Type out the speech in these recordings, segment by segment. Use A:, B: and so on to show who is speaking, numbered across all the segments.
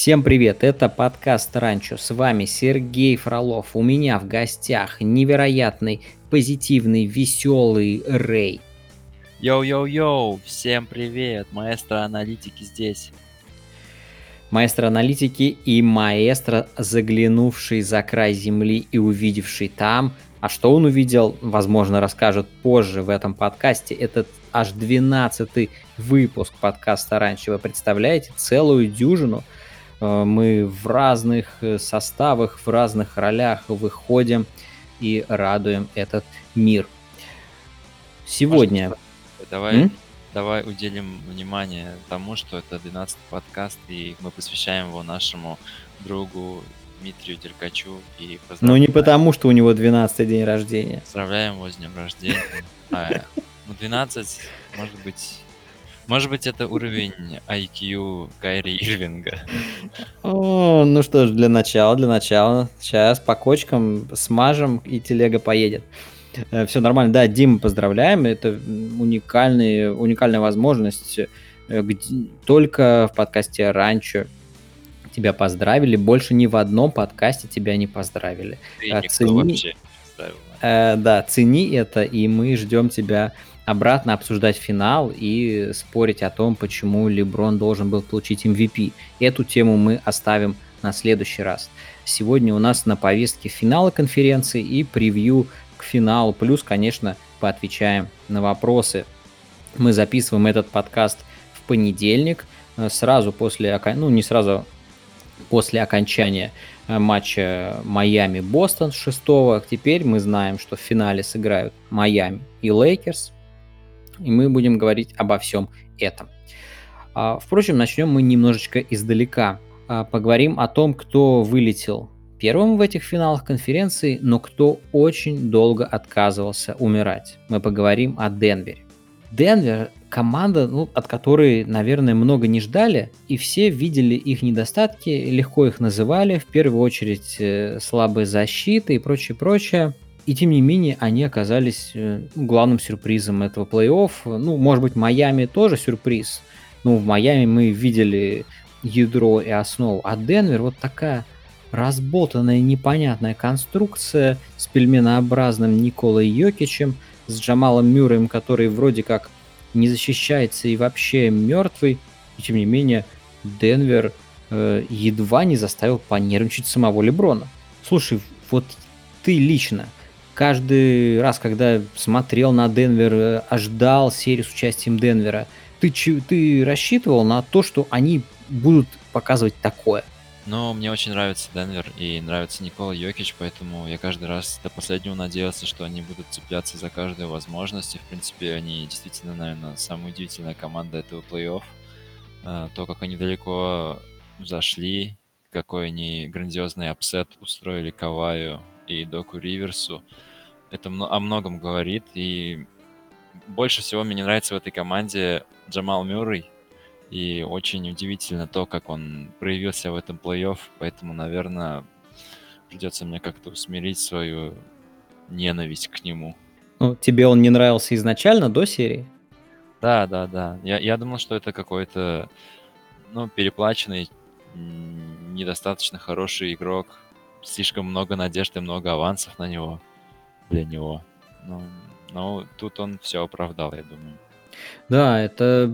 A: Всем привет, это подкаст Ранчо, с вами Сергей Фролов. У меня в гостях невероятный, позитивный, веселый Рэй.
B: Йоу-йоу-йоу, всем привет, маэстро аналитики здесь.
A: Маэстро аналитики и маэстро, заглянувший за край земли и увидевший там, а что он увидел, возможно, расскажет позже в этом подкасте. Это аж 12 выпуск подкаста раньше. Вы представляете, целую дюжину. Э, мы в разных э, составах, в разных ролях выходим и радуем этот мир. Сегодня...
B: Может, давай, М? давай уделим внимание тому, что это 12 подкаст, и мы посвящаем его нашему другу Дмитрию Деркачу и
A: Ну не потому, что у него 12 день рождения.
B: Поздравляем его с днем рождения. Ну 12, может быть, может быть, это уровень IQ Кайри Ирвинга.
A: О, ну что ж, для начала, для начала. Сейчас по кочкам смажем, и телега поедет. Э, Все нормально. Да, Дим, поздравляем. Это уникальный, уникальная возможность. Э, только в подкасте «Ранчо» тебя поздравили, больше ни в одном подкасте тебя не поздравили.
B: И а, цени... вообще
A: э, да, цени это, и мы ждем тебя обратно обсуждать финал и спорить о том, почему Леброн должен был получить MVP. Эту тему мы оставим на следующий раз. Сегодня у нас на повестке финала конференции и превью к финалу, плюс, конечно, поотвечаем на вопросы. Мы записываем этот подкаст в понедельник, э, сразу после, ну не сразу, после окончания э, матча Майами-Бостон 6 Теперь мы знаем, что в финале сыграют Майами и Лейкерс. И мы будем говорить обо всем этом. А, впрочем, начнем мы немножечко издалека. А, поговорим о том, кто вылетел первым в этих финалах конференции, но кто очень долго отказывался умирать. Мы поговорим о Денвере. Денвер команда, ну, от которой, наверное, много не ждали, и все видели их недостатки, легко их называли, в первую очередь э, слабая защита и прочее, прочее. И тем не менее, они оказались э, главным сюрпризом этого плей-офф. Ну, может быть, Майами тоже сюрприз. Ну, в Майами мы видели ядро и основу. А Денвер вот такая разболтанная, непонятная конструкция с пельменообразным Николой Йокичем, с Джамалом Мюрреем, который вроде как не защищается и вообще мертвый, и тем не менее Денвер э, едва не заставил понервничать самого Леброна. Слушай, вот ты лично каждый раз, когда смотрел на Денвер, э, ожидал серию с участием Денвера, ты, ты рассчитывал на то, что они будут показывать такое?
B: Но мне очень нравится Денвер и нравится Никола Йокич, поэтому я каждый раз до последнего надеялся, что они будут цепляться за каждую возможность. И, в принципе, они действительно, наверное, самая удивительная команда этого плей-офф. А, то, как они далеко зашли, какой они грандиозный upset устроили Каваю и Доку Риверсу, это о многом говорит. И больше всего мне нравится в этой команде Джамал Мюррей, и очень удивительно то, как он проявился в этом плей-офф. Поэтому, наверное, придется мне как-то усмирить свою ненависть к нему.
A: Ну, тебе он не нравился изначально, до серии?
B: Да, да, да. Я, я думал, что это какой-то, ну, переплаченный, недостаточно хороший игрок. Слишком много надежд и много авансов на него, для него. Ну, но тут он все оправдал, я думаю.
A: Да, это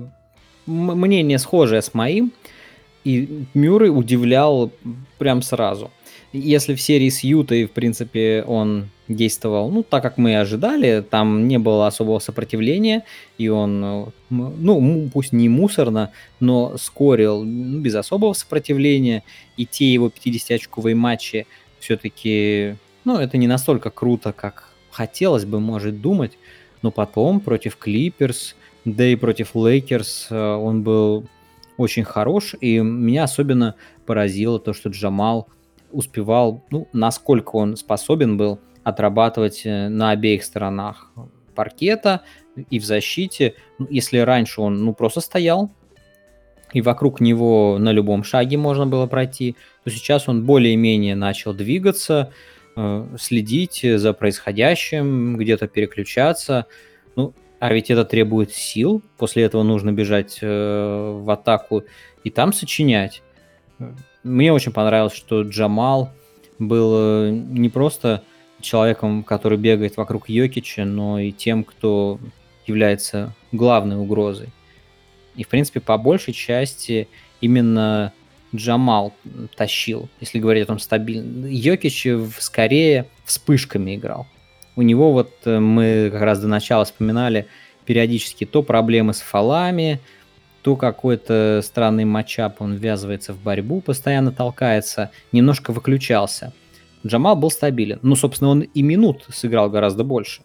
A: мнение схожее с моим, и Мюррей удивлял прям сразу. Если в серии с Ютой, в принципе, он действовал, ну, так как мы и ожидали, там не было особого сопротивления, и он, ну, пусть не мусорно, но скорил ну, без особого сопротивления, и те его 50-очковые матчи все-таки, ну, это не настолько круто, как хотелось бы, может, думать, но потом против Клиперс, да и против Лейкерс э, он был очень хорош. И меня особенно поразило то, что Джамал успевал, ну, насколько он способен был отрабатывать э, на обеих сторонах паркета и в защите. Ну, если раньше он, ну, просто стоял, и вокруг него на любом шаге можно было пройти, то сейчас он более-менее начал двигаться, следить за происходящим, где-то переключаться. Ну, а ведь это требует сил. После этого нужно бежать э, в атаку и там сочинять. мне очень понравилось, что Джамал был э, не просто человеком, который бегает вокруг Йокича, но и тем, кто является главной угрозой. И, в принципе, по большей части именно Джамал тащил, если говорить о том стабильно. Йокич скорее вспышками играл. У него вот э, мы как раз до начала вспоминали периодически то проблемы с фалами, то какой-то странный матчап, он ввязывается в борьбу, постоянно толкается, немножко выключался. Джамал был стабилен. Ну, собственно, он и минут сыграл гораздо больше.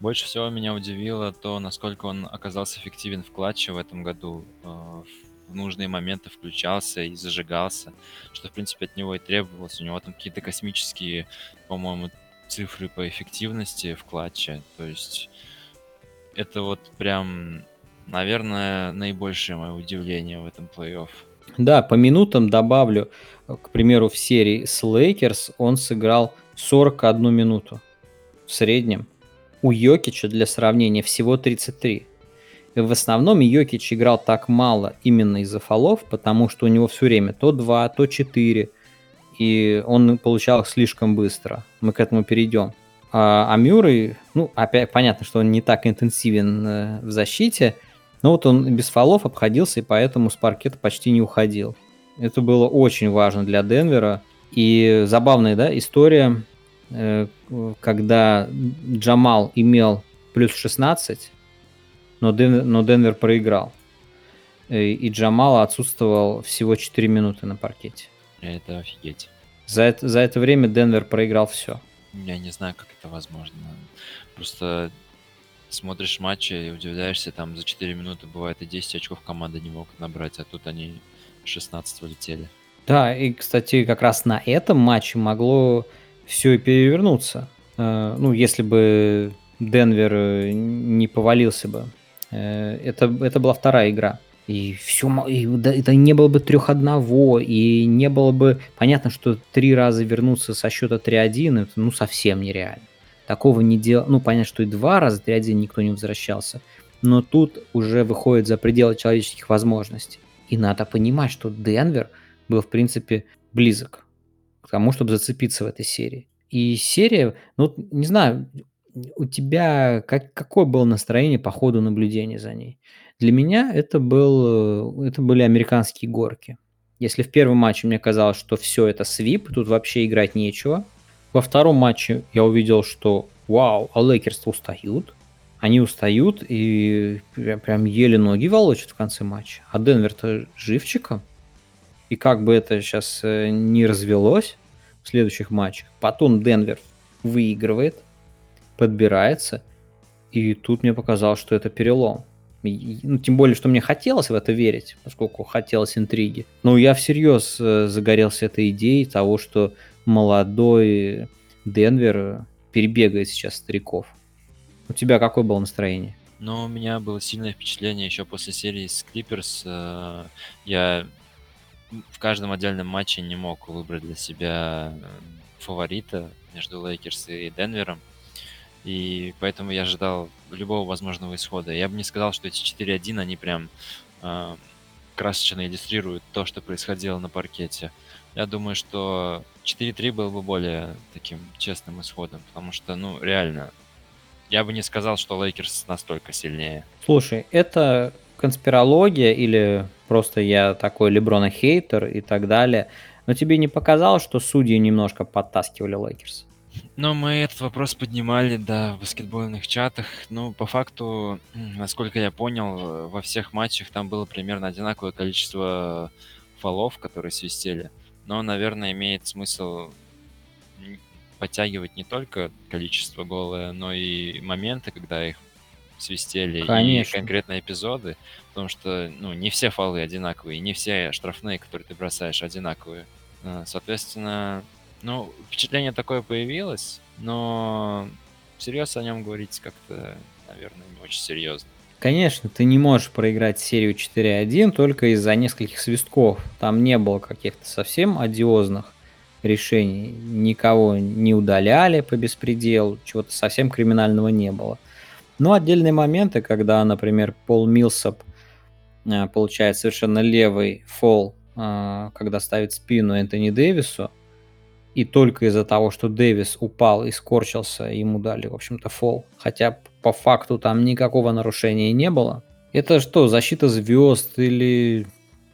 B: Больше всего меня удивило то, насколько он оказался эффективен в клатче в этом году. Э, в нужные моменты включался и зажигался, что, в принципе, от него и требовалось. У него там какие-то космические, по-моему, цифры по эффективности в клатче. То есть это вот прям, наверное, наибольшее мое удивление в этом плей-офф.
A: Да, по минутам добавлю, к примеру, в серии с Лейкерс он сыграл 41 минуту в среднем. У Йокича для сравнения всего 33. В основном Йокич играл так мало именно из-за фолов, потому что у него все время то 2, то 4, и он получал их слишком быстро. Мы к этому перейдем. А, а Мюррей, ну, опять понятно, что он не так интенсивен э, в защите, но вот он без фолов обходился, и поэтому с паркета почти не уходил. Это было очень важно для Денвера. И забавная да, история, э, когда Джамал имел плюс 16, но, Ден, но Денвер проиграл. Э, и Джамала отсутствовал всего 4 минуты на паркете.
B: Это офигеть.
A: За это, за это время Денвер проиграл все.
B: Я не знаю, как это возможно. Просто смотришь матчи и удивляешься, там за 4 минуты бывает и 10 очков команды не могут набрать, а тут они 16 вылетели.
A: Да, и, кстати, как раз на этом матче могло все и перевернуться. Э, ну, если бы Денвер э, не повалился бы. Э, это, это была вторая игра. И все, и, это не было бы трех одного, и не было бы... Понятно, что три раза вернуться со счета 3-1, это ну совсем нереально. Такого не делал... Ну, понятно, что и два раза 3-1 никто не возвращался. Но тут уже выходит за пределы человеческих возможностей. И надо понимать, что Денвер был, в принципе, близок к тому, чтобы зацепиться в этой серии. И серия, ну, не знаю, у тебя как, какое было настроение по ходу наблюдения за ней? Для меня это, был, это были американские горки. Если в первом матче мне казалось, что все это sweep, тут вообще играть нечего. Во втором матче я увидел, что вау, а Лейкерс устают. Они устают и прям, прям еле ноги волочат в конце матча. А Денвер-то живчиком. И как бы это сейчас э, не развелось в следующих матчах. Потом Денвер выигрывает, подбирается. И тут мне показалось, что это перелом. Ну, тем более, что мне хотелось в это верить, поскольку хотелось интриги. Но я всерьез э, загорелся этой идеей того, что молодой Денвер перебегает сейчас стариков. У тебя какое было настроение?
B: Ну, у меня было сильное впечатление еще после серии с Клиперс. Э, я в каждом отдельном матче не мог выбрать для себя э, фаворита между Лейкерс и Денвером. И поэтому я ожидал любого возможного исхода. Я бы не сказал, что эти 4-1, они прям э, красочно иллюстрируют то, что происходило на паркете. Я думаю, что 4-3 был бы более таким честным исходом, потому что, ну, реально, я бы не сказал, что Лейкерс настолько сильнее.
A: Слушай, это конспирология или просто я такой Леброна хейтер и так далее. Но тебе не показалось, что судьи немножко подтаскивали Лейкерс?
B: Ну, мы этот вопрос поднимали, да, в баскетбольных чатах. Ну, по факту, насколько я понял, во всех матчах там было примерно одинаковое количество фолов, которые свистели. Но, наверное, имеет смысл подтягивать не только количество голое, но и моменты, когда их свистели, Конечно. и конкретные эпизоды, потому что, ну, не все фолы одинаковые, не все штрафные, которые ты бросаешь, одинаковые. А, соответственно, ну, впечатление такое появилось, но всерьез о нем говорить как-то, наверное, не очень серьезно.
A: Конечно, ты не можешь проиграть серию 4-1 только из-за нескольких свистков. Там не было каких-то совсем одиозных решений. Никого не удаляли по беспределу, чего-то совсем криминального не было. Но отдельные моменты, когда, например, Пол Милсоп э, получает совершенно левый фол а, когда ставит спину Энтони Дэвису, и только из-за того, что Дэвис упал и скорчился, ему дали, в общем-то, фол. Хотя по факту там никакого нарушения не было. Это что, защита звезд или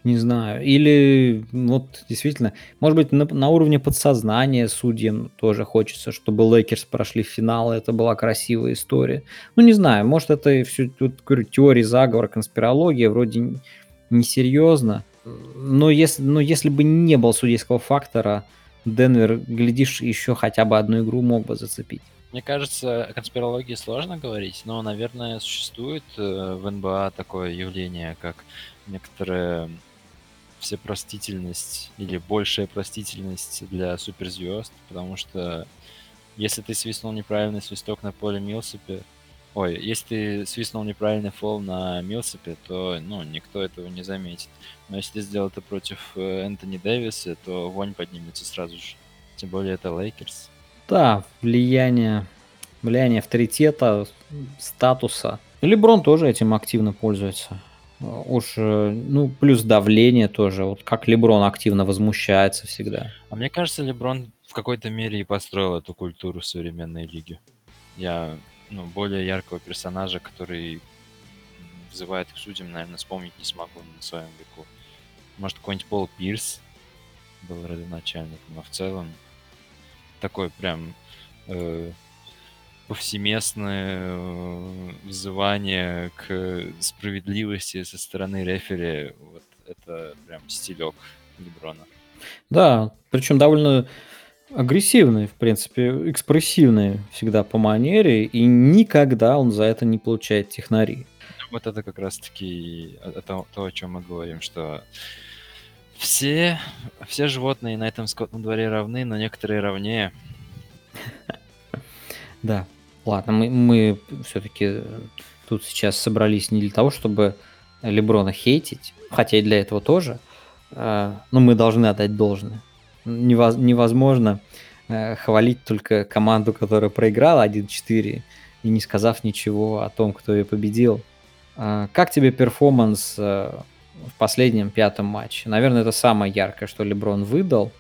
A: не знаю. Или вот действительно, может быть, на, на уровне подсознания судьям тоже хочется, чтобы Лейкерс прошли в финал, это была красивая история. Ну, не знаю, может, это все тут говорю, теория заговора, конспирология, вроде несерьезно. Но если, но если бы не было судейского фактора, Денвер, глядишь, еще хотя бы одну игру мог бы зацепить.
B: Мне кажется, о конспирологии сложно говорить, но, наверное, существует э, в НБА такое явление, как некоторая всепростительность или большая простительность для суперзвезд, потому что если ты свистнул неправильный свисток на Полу Миллсэпе, ой, если ты свистнул неправильный фол на Миллсэпе, то, ну, никто этого не заметит. Но если ты сделал это против э, Энтони Дэвиса, то вонь поднимется сразу же. Тем более это Лейкерс.
A: Да, влияние, влияние авторитета, статуса. Леброн тоже этим активно пользуется. Уж, э, ну, плюс давление тоже. Вот как Леброн активно возмущается всегда.
B: А мне кажется, Леброн в какой-то мере и построил эту культуру современной лиги. Я, ну, более яркого персонажа, который вызывает к судьям, наверное, вспомнить не смогу на своем веку. Может, какой-нибудь Пол Пирс был родоначальником, но в целом такой прям э, повсеместное э, взывание к справедливости со стороны рефери. Вот это прям стилек Леброна.
A: Да, причем довольно агрессивный, в принципе, экспрессивный всегда по манере, и никогда он за это не получает технари.
B: Вот это как раз-таки то, то, о чем мы говорим, что все, все животные на этом скотном дворе равны, но некоторые равнее.
A: Да, ладно, мы, мы все-таки тут сейчас собрались не для того, чтобы Леброна хейтить, хотя и для этого тоже, а, но мы должны отдать должное. Невозможно э, хвалить только команду, которая проиграла 1-4, и не сказав ничего о том, кто ее победил. Как тебе перформанс э, в последнем пятом матче. Наверное, это самое яркое, что Леброн выдал.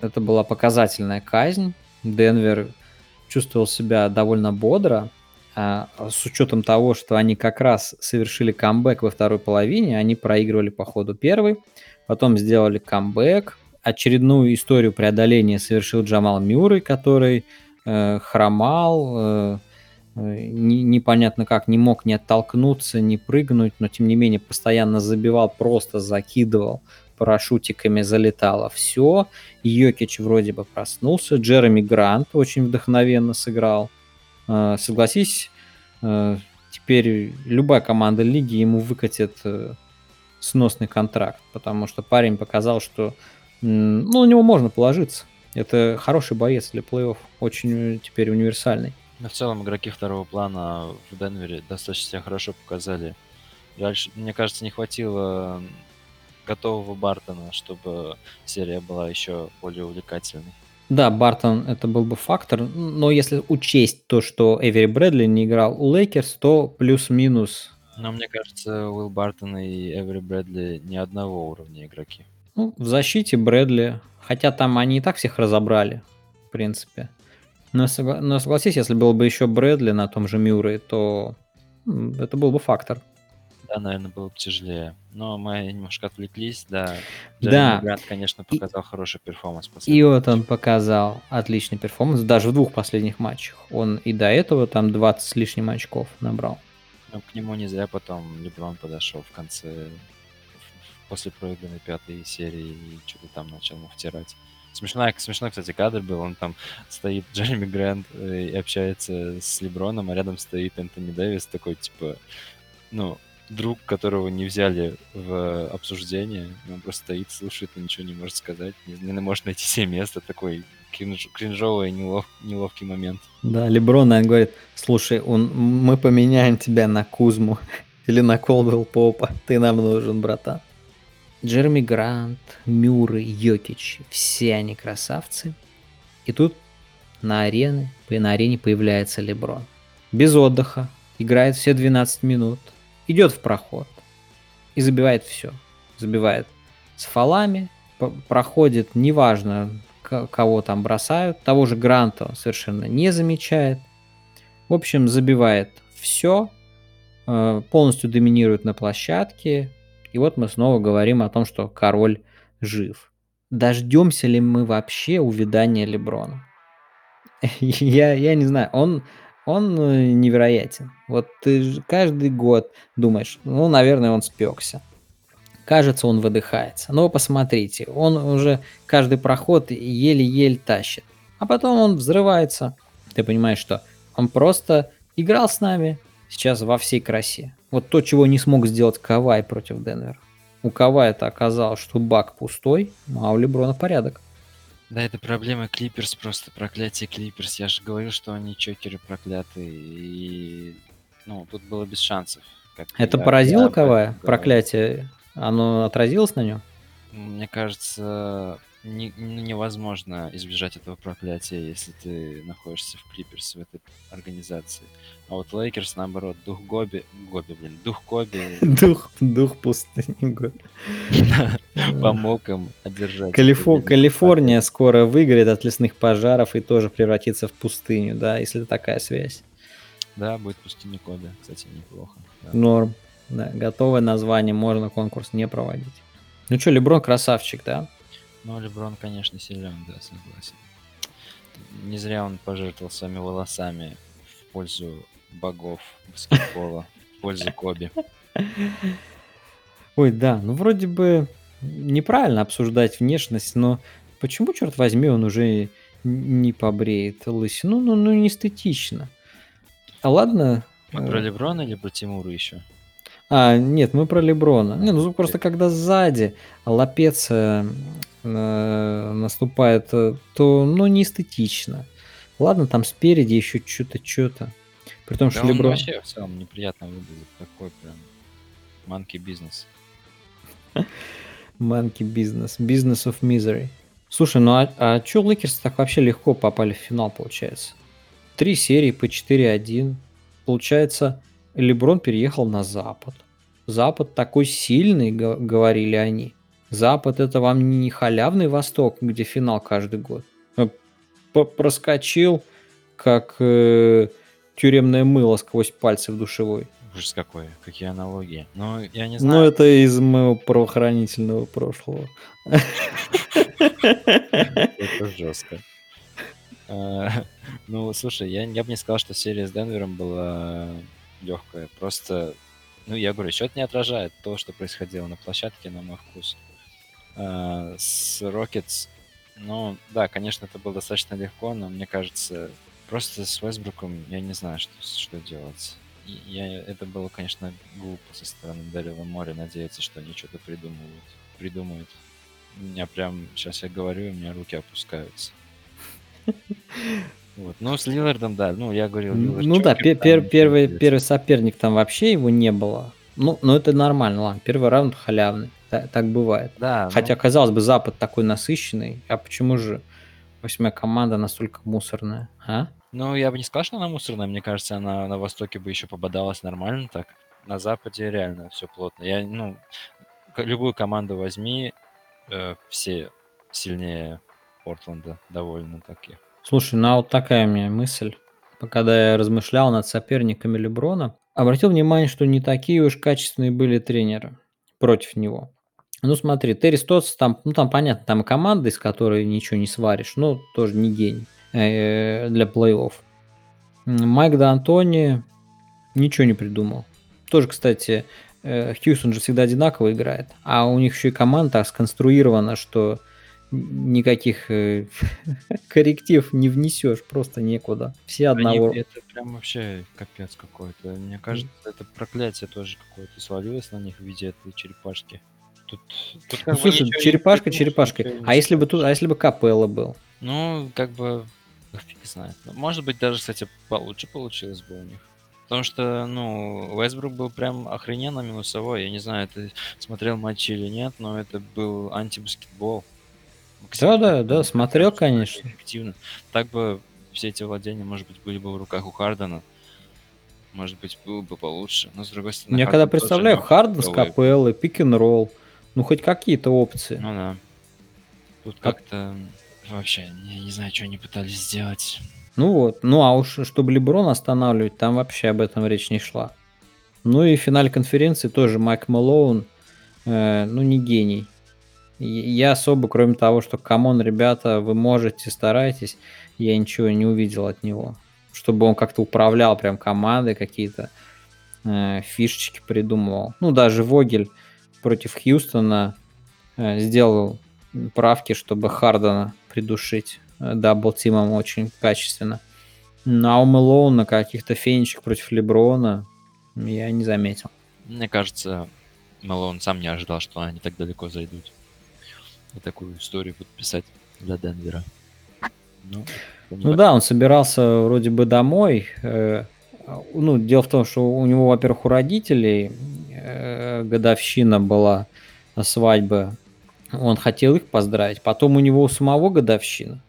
A: Это была показательная казнь. Денвер чувствовал себя довольно бодро, а с учетом того, что они как раз совершили камбэк во второй половине, они проигрывали по ходу первой, потом сделали камбэк, очередную историю преодоления совершил Джамал Мюррей, который э, хромал, э, не, непонятно как, не мог не оттолкнуться, не прыгнуть, но тем не менее постоянно забивал, просто закидывал парашютиками, залетало все. Йокич вроде бы проснулся, Джереми Грант очень вдохновенно сыграл. Э, согласись, э, теперь любая команда лиги ему выкатит сносный контракт, потому что парень показал, что ну, на него можно положиться. Это хороший боец для плей-офф, очень теперь универсальный.
B: Но в целом игроки второго плана в Денвере достаточно себя хорошо показали. Дальше, мне кажется, не хватило готового Бартона, чтобы серия была еще более увлекательной.
A: Да, Бартон это был бы фактор, но если учесть то, что Эвери Брэдли не играл у Лейкерс, то плюс-минус.
B: Но мне кажется, Уилл Бартон и Эвери Брэдли не одного уровня игроки.
A: Ну, в защите Брэдли, хотя там они и так всех разобрали, в принципе. Но, согла- но согласись, если был бы еще Брэдли на том же Мюррей, то это был бы фактор.
B: Да, наверное, было бы тяжелее. Но мы немножко отвлеклись, да.
A: Да.
B: Грант, конечно, показал и, хороший performance.
A: И вот он показал отличный performance, даже в двух последних матчах. Он и до этого там 20 с лишним очков набрал.
B: Но к нему не зря потом Леброн подошел в конце, после проигранной пятой серии и что-то там начал ему втирать. Смешной, смешной, кстати, кадр был. Он там стоит, Джереми Грант, э, и общается с Леброном, а рядом стоит Энтони Дэвис, такой, типа, ну, друг, которого не взяли в обсуждение. Он просто стоит, слушает и ничего не может сказать. Не, не может найти себе место. Такой кринж, кринжовый, нелов, неловкий момент.
A: Да, Леброн, он говорит, слушай, он, мы поменяем тебя на Кузму или на Колдвелл Попа. Ты нам нужен, братан. Джереми Грант, Мюррей, Йокич, все они красавцы. И тут на арене, на арене появляется Леброн. Без отдыха, играет все 12 минут, идет в проход и забивает все. Забивает с фолами, проходит, неважно, кого там бросают, того же Гранта совершенно не замечает. В общем, забивает все, э, полностью доминирует на площадке. И вот мы снова говорим о том, что король жив. Дождемся ли мы вообще увядания Леброна? я, я не знаю, он, он э, невероятен. Вот ты каждый год думаешь, ну, наверное, он спекся. Кажется, он выдыхается. Но посмотрите, он уже каждый проход еле-еле тащит. А потом он взрывается. Ты понимаешь, что он просто играл с нами сейчас во всей красе. Вот то, чего не смог сделать Кавай против Денвера. У Кавая это оказалось, что бак пустой, а у Леброна порядок.
B: Да, это проблема Клиперс, просто проклятие Клиперс. Я же говорил, что они choker'ы проклятые, и ну, тут было без шансов.
A: Это я, поразило я Кавая, проклятие? Оно отразилось на нем?
B: Мне кажется, не, невозможно избежать этого проклятия, если ты находишься в Клиперс в этой организации. А вот Лейкерс, наоборот, дух Гоби... Гоби, блин, дух Кобе...
A: Дух, дух пустыни Гоби.
B: Помог им одержать.
A: Калифорния скоро выиграет от лесных пожаров и тоже превратится в пустыню, да, если такая связь.
B: Да, будет пустыня Коби, кстати, неплохо.
A: Норм. Да, готовое название, можно конкурс не проводить. Ну что, Леброн красавчик, да?
B: Ну, Леброн, конечно, силен, да, согласен. Не зря он пожертвовал своими волосами в пользу богов баскетбола, в пользу Коби.
A: Ой, да, ну вроде бы неправильно обсуждать внешность, но почему, черт возьми, он уже не побреет лысину? Ну, ну, не эстетично. А ладно.
B: Мы про э, Леброна или про Тимура еще?
A: А, нет, мы про Леброна. Не, ну просто когда сзади лапец э, э, наступает, э, то, ну, не эстетично. Ладно, там спереди еще что-то, что-то.
B: При том, да что Леброн... вообще в целом неприятно выглядит. Такой прям monkey business.
A: Monkey business. Business of misery. Слушай, ну а, а чё Лейкерс так вообще легко попали в финал, получается? Три серии по 4-1. Получается, Леброн переехал на Запад. Запад такой сильный, говорили они. Запад это вам не халявный Восток, где финал каждый год. Э, проскочил, как э, тюремное мыло сквозь пальцы в душевой.
B: Ужас какой, какие аналогии. Ну, я не
A: знаю. Ну, это из моего правоохранительного прошлого.
B: Это жестко. Э, ну, слушай, я, я бы не сказал, что серия с Денвером была легкая. Просто, ну, я говорю, счет не отражает то, что происходило на площадке, на мой вкус. А, с Rockets, ну, да, конечно, это было достаточно легко, но мне кажется, просто с Вестбруком я не знаю, что, что делать. И я, это было, конечно, глупо со стороны Дэрила Мори надеяться, что они что-то придумывают. Придумают. У меня прям, сейчас я говорю, у меня руки опускаются. Вот. Ну, с Лилардом, да. Ну, я говорил,
A: Лилард Ну да, пер пер первый, первый соперник там вообще его не было. Ну, ну это нормально, ладно. Первый раунд халявный. Так, так бывает. Да, Хотя, ну... казалось бы, Запад такой насыщенный. А почему же восьмая команда настолько мусорная, а?
B: Ну, я бы не сказал, что она мусорная. Мне кажется, она на Востоке бы еще пободалась нормально так. На Западе реально все плотно. Я, ну, любую команду возьми, э, все сильнее Портленда довольно таки.
A: Слушай, ну а вот такая у меня мысль. Когда я размышлял над соперниками Леброна, обратил внимание, что не такие уж качественные были тренеры против него. Ну смотри, Терри Стотс, там, ну там понятно, там команда, из которой ничего не сваришь, но тоже не гений э, для плей-офф. Майк Д'Антони ничего не придумал. Тоже, кстати, э, Хьюстон же всегда одинаково играет, а у них еще и команда так сконструирована, что никаких э, корректив не внесешь, просто некуда. Все одного.
B: Они, это прям вообще капец какой-то. Мне кажется, это проклятие тоже какое-то свалилось на них в виде этой черепашки.
A: Тут, тут ну, слушай, черепашка, черепашка. А если бы тут, а если бы Капелла был?
B: Ну, как бы, фиг знает. Может быть, даже, кстати, получше получилось бы у них. Потому что, ну, Уэсбрук был прям охрененно минусовой. Я не знаю, ты смотрел матчи или нет, но это был антибаскетбол.
A: Да, да, да, смотрел, конечно.
B: Эффективно. Так бы все эти владения, может быть, были бы в руках у Хардена. Может быть, было бы получше. Но с другой стороны.
A: Я когда представляю Харден с Капеллой, pick and roll, Ну, хоть какие-то опции.
B: Ну да. Тут
A: А
B: как-то вообще, я не знаю, чё они пытались сделать.
A: Ну вот. Ну, а уж чтобы "Леброна" останавливать, там вообще об этом речь не шла. Ну и в финале конференции тоже Майк Мэлоун, э, ну, не гений. Я особо, кроме того, что come on, ребята, вы можете, старайтесь, я ничего не увидел от него. Чтобы он как-то управлял прям командой, какие-то э, фишечки придумывал. Ну, даже Вогель против Хьюстона э, сделал правки, чтобы Хардена придушить э, даблтимом очень качественно. Ну, а у Мэлоуна каких-то фенечек против Леброна я не заметил.
B: Мне кажется, Мэлоун сам не ожидал, что они так далеко зайдут. И такую историю будут писать для Денвера. Ну,
A: Ну да, он собирался вроде бы домой. э, Ну, дело в том, что у него, во-первых, у родителей э, годовщина была свадьбы. Он хотел их поздравить. Потом у него у самого годовщина.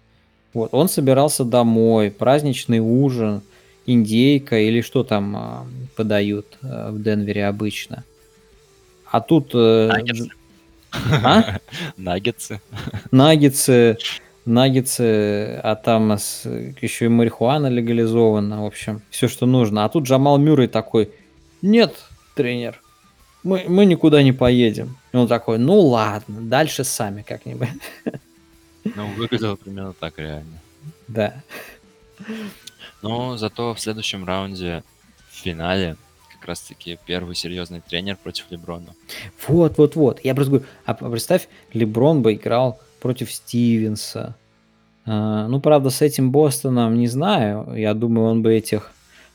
A: Вот, он собирался домой, праздничный ужин, индейка или что там а, подают э, в Денвере обычно. А тут... э,
B: Наггетсы.
A: А?
B: Наггетсы.
A: Наггетсы, наггетсы, а там еще и марихуана легализована, в общем, все, что нужно. А тут Джамал Мюррей такой, нет, тренер, мы, мы никуда не поедем. И он такой, ну ладно, дальше сами как-нибудь.
B: Ну, выглядело примерно так реально.
A: Да.
B: Но зато в следующем раунде, в финале, как раз-таки первый серьезный тренер против Леброна.
A: Вот, вот, вот. Я просто говорю, а представь, Леброн бы играл против Стивенса. А, ну, правда, с этим Бостоном не знаю. Я думаю, он бы этих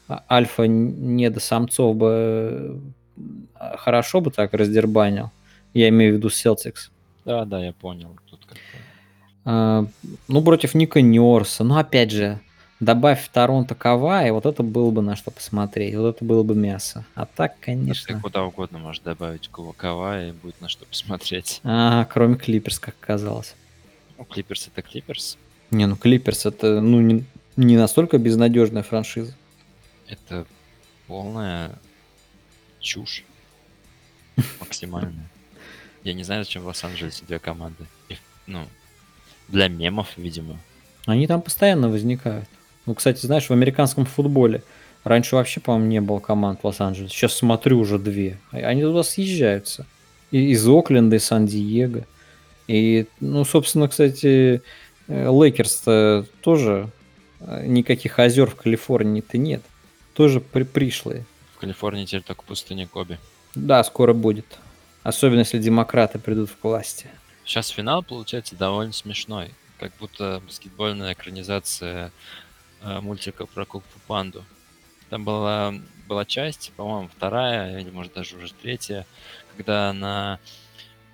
A: а, альфа-недосамцов бы хорошо бы так раздербанил. Я имею в виду Celtics.
B: Да, да, я понял. Тут.
A: А, ну, против Ника Нерса. Ну, опять же, добавь Торонто Кавай, вот это было бы на что посмотреть. Вот это было бы мясо. А так,
B: Ты
A: конечно...
B: куда угодно можешь добавить Кава, и будет на что посмотреть.
A: А, кроме Клиперс, как оказалось.
B: Ну, Клиперс это Клиперс.
A: Не, ну Клиперс это ну не, не настолько безнадежная франшиза.
B: Это полная чушь. Максимальная. Я не знаю, зачем в Лос-Анджелесе две команды. Ну, для мемов, видимо.
A: Они там постоянно возникают. Ну, кстати, знаешь, в американском футболе раньше вообще, по-моему, не было команд в Лос-Анджелесе. Сейчас смотрю уже две. А- Они туда съезжаются. И из Окленда, и Сан-Диего. И, ну, собственно, кстати, э, Лейкерс-то тоже э, никаких озер в Калифорнии-то нет. Тоже при пришлые.
B: В Калифорнии теперь только пустыня Коби.
A: Да, скоро будет. Особенно, если демократы придут к власти.
B: Сейчас финал получается довольно смешной. Как будто баскетбольная экранизация э, мультика про Кунг-фу панду. Там была, была часть, по-моему, вторая, или может даже уже третья, когда на,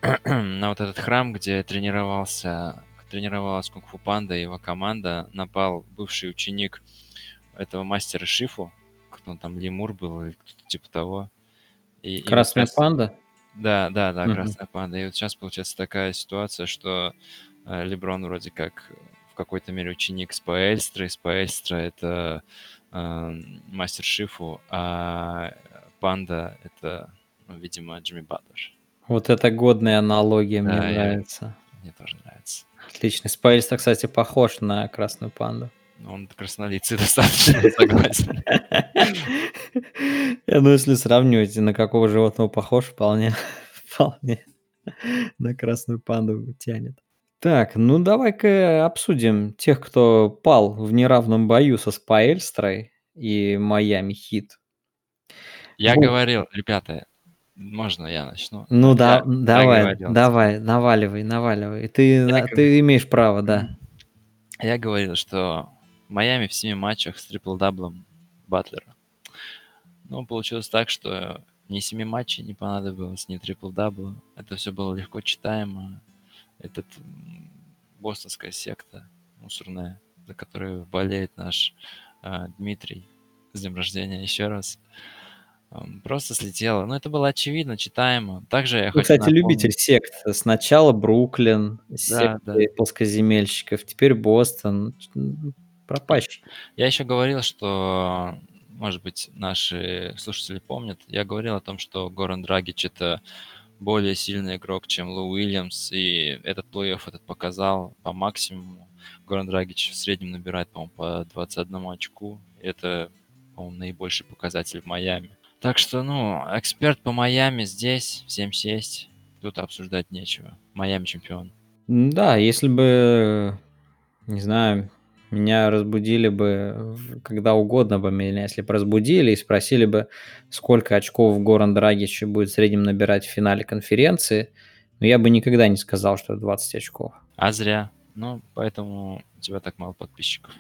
B: на вот этот храм, где тренировался, тренировалась Кунг-фу панда и его команда, напал бывший ученик этого мастера Шифу, он там, Лемур был или кто-то типа того. И, и вот
A: Красная
B: сейчас-
A: панда.
B: да, да, да,
A: Мгм.
B: Красная панда. И вот сейчас получается такая ситуация, что э, Леброн вроде как в какой-то мере ученик Спаэльстра, и Спаэльстра это э, мастер Шифу, а Панда это, ну, видимо, Джимми Батлер.
A: Вот это годная аналогия, мне
B: Да, я-
A: нравится.
B: Мне тоже нравится.
A: Отлично. Спайльс, кстати, похож на красную панду.
B: Он краснолицый достаточно, согласен.
A: Я, ну, если сравнивать, на какого животного похож, вполне, вполне на красную панду тянет. Так, ну давай-ка обсудим тех, кто пал в неравном бою со Спаэльстрой и Майами Хит.
B: Я
A: Бу.
B: говорил, ребята, можно я начну?
A: Ну да,
B: Я
A: давай,
B: проговорился.
A: давай, наваливай, наваливай. Ты,
B: Я говорю.
A: ты имеешь право, да.
B: Я говорил, что Майами в семи матчах с трипл-даблом Батлера. Но получилось так, что ни семи матчей не понадобилось, ни трипл-дабла. Это все было легко читаемо. Этот бостонская секта мусорная, за которую болеет наш а, Дмитрий. С днем рождения еще раз. Просто слетело. Но это было очевидно, читаемо. Также я
A: Вы,
B: хочу
A: кстати,
B: напомнить-
A: любитель сект. Сначала Бруклин,
B: Да,
A: секты
B: да.
A: плоскоземельщиков, теперь Бостон. Пропащий.
B: Я еще говорил, что, может быть, наши слушатели помнят, я говорил о том, что Горан Драгич это более сильный игрок, чем Лу Уильямс, и этот плей-офф этот показал по максимуму. Горан Драгич в среднем набирает, по-моему, по 21 очку. Это, по-моему, наибольший показатель в Майами. Так что, ну, эксперт по Майами здесь, всем сесть. Тут обсуждать нечего. Майами чемпион.
A: Да, если бы, не знаю, меня разбудили бы когда угодно бы меня, если бы разбудили и спросили бы, сколько очков Горан Драгич будет в среднем набирать в финале конференции, но я бы никогда не сказал, что 20 очков.
B: А зря. Ну, поэтому у тебя так мало подписчиков.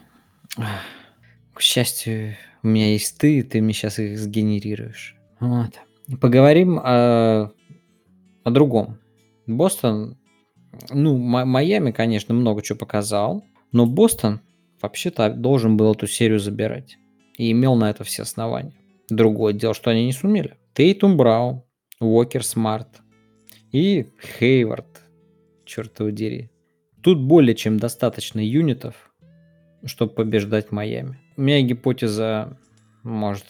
A: К счастью, у меня есть ты, ты мне сейчас их сгенерируешь. Вот. Поговорим о, о другом. Бостон, ну, Майами, конечно, много чего показал, но Бостон вообще-то должен был эту серию забирать. И имел на это все основания. Другое дело, что они не сумели. Тейтум Браун, Уокер Смарт и Хейвард, черт дери. Тут более чем достаточно юнитов, чтобы побеждать Майами. У меня гипотеза, может,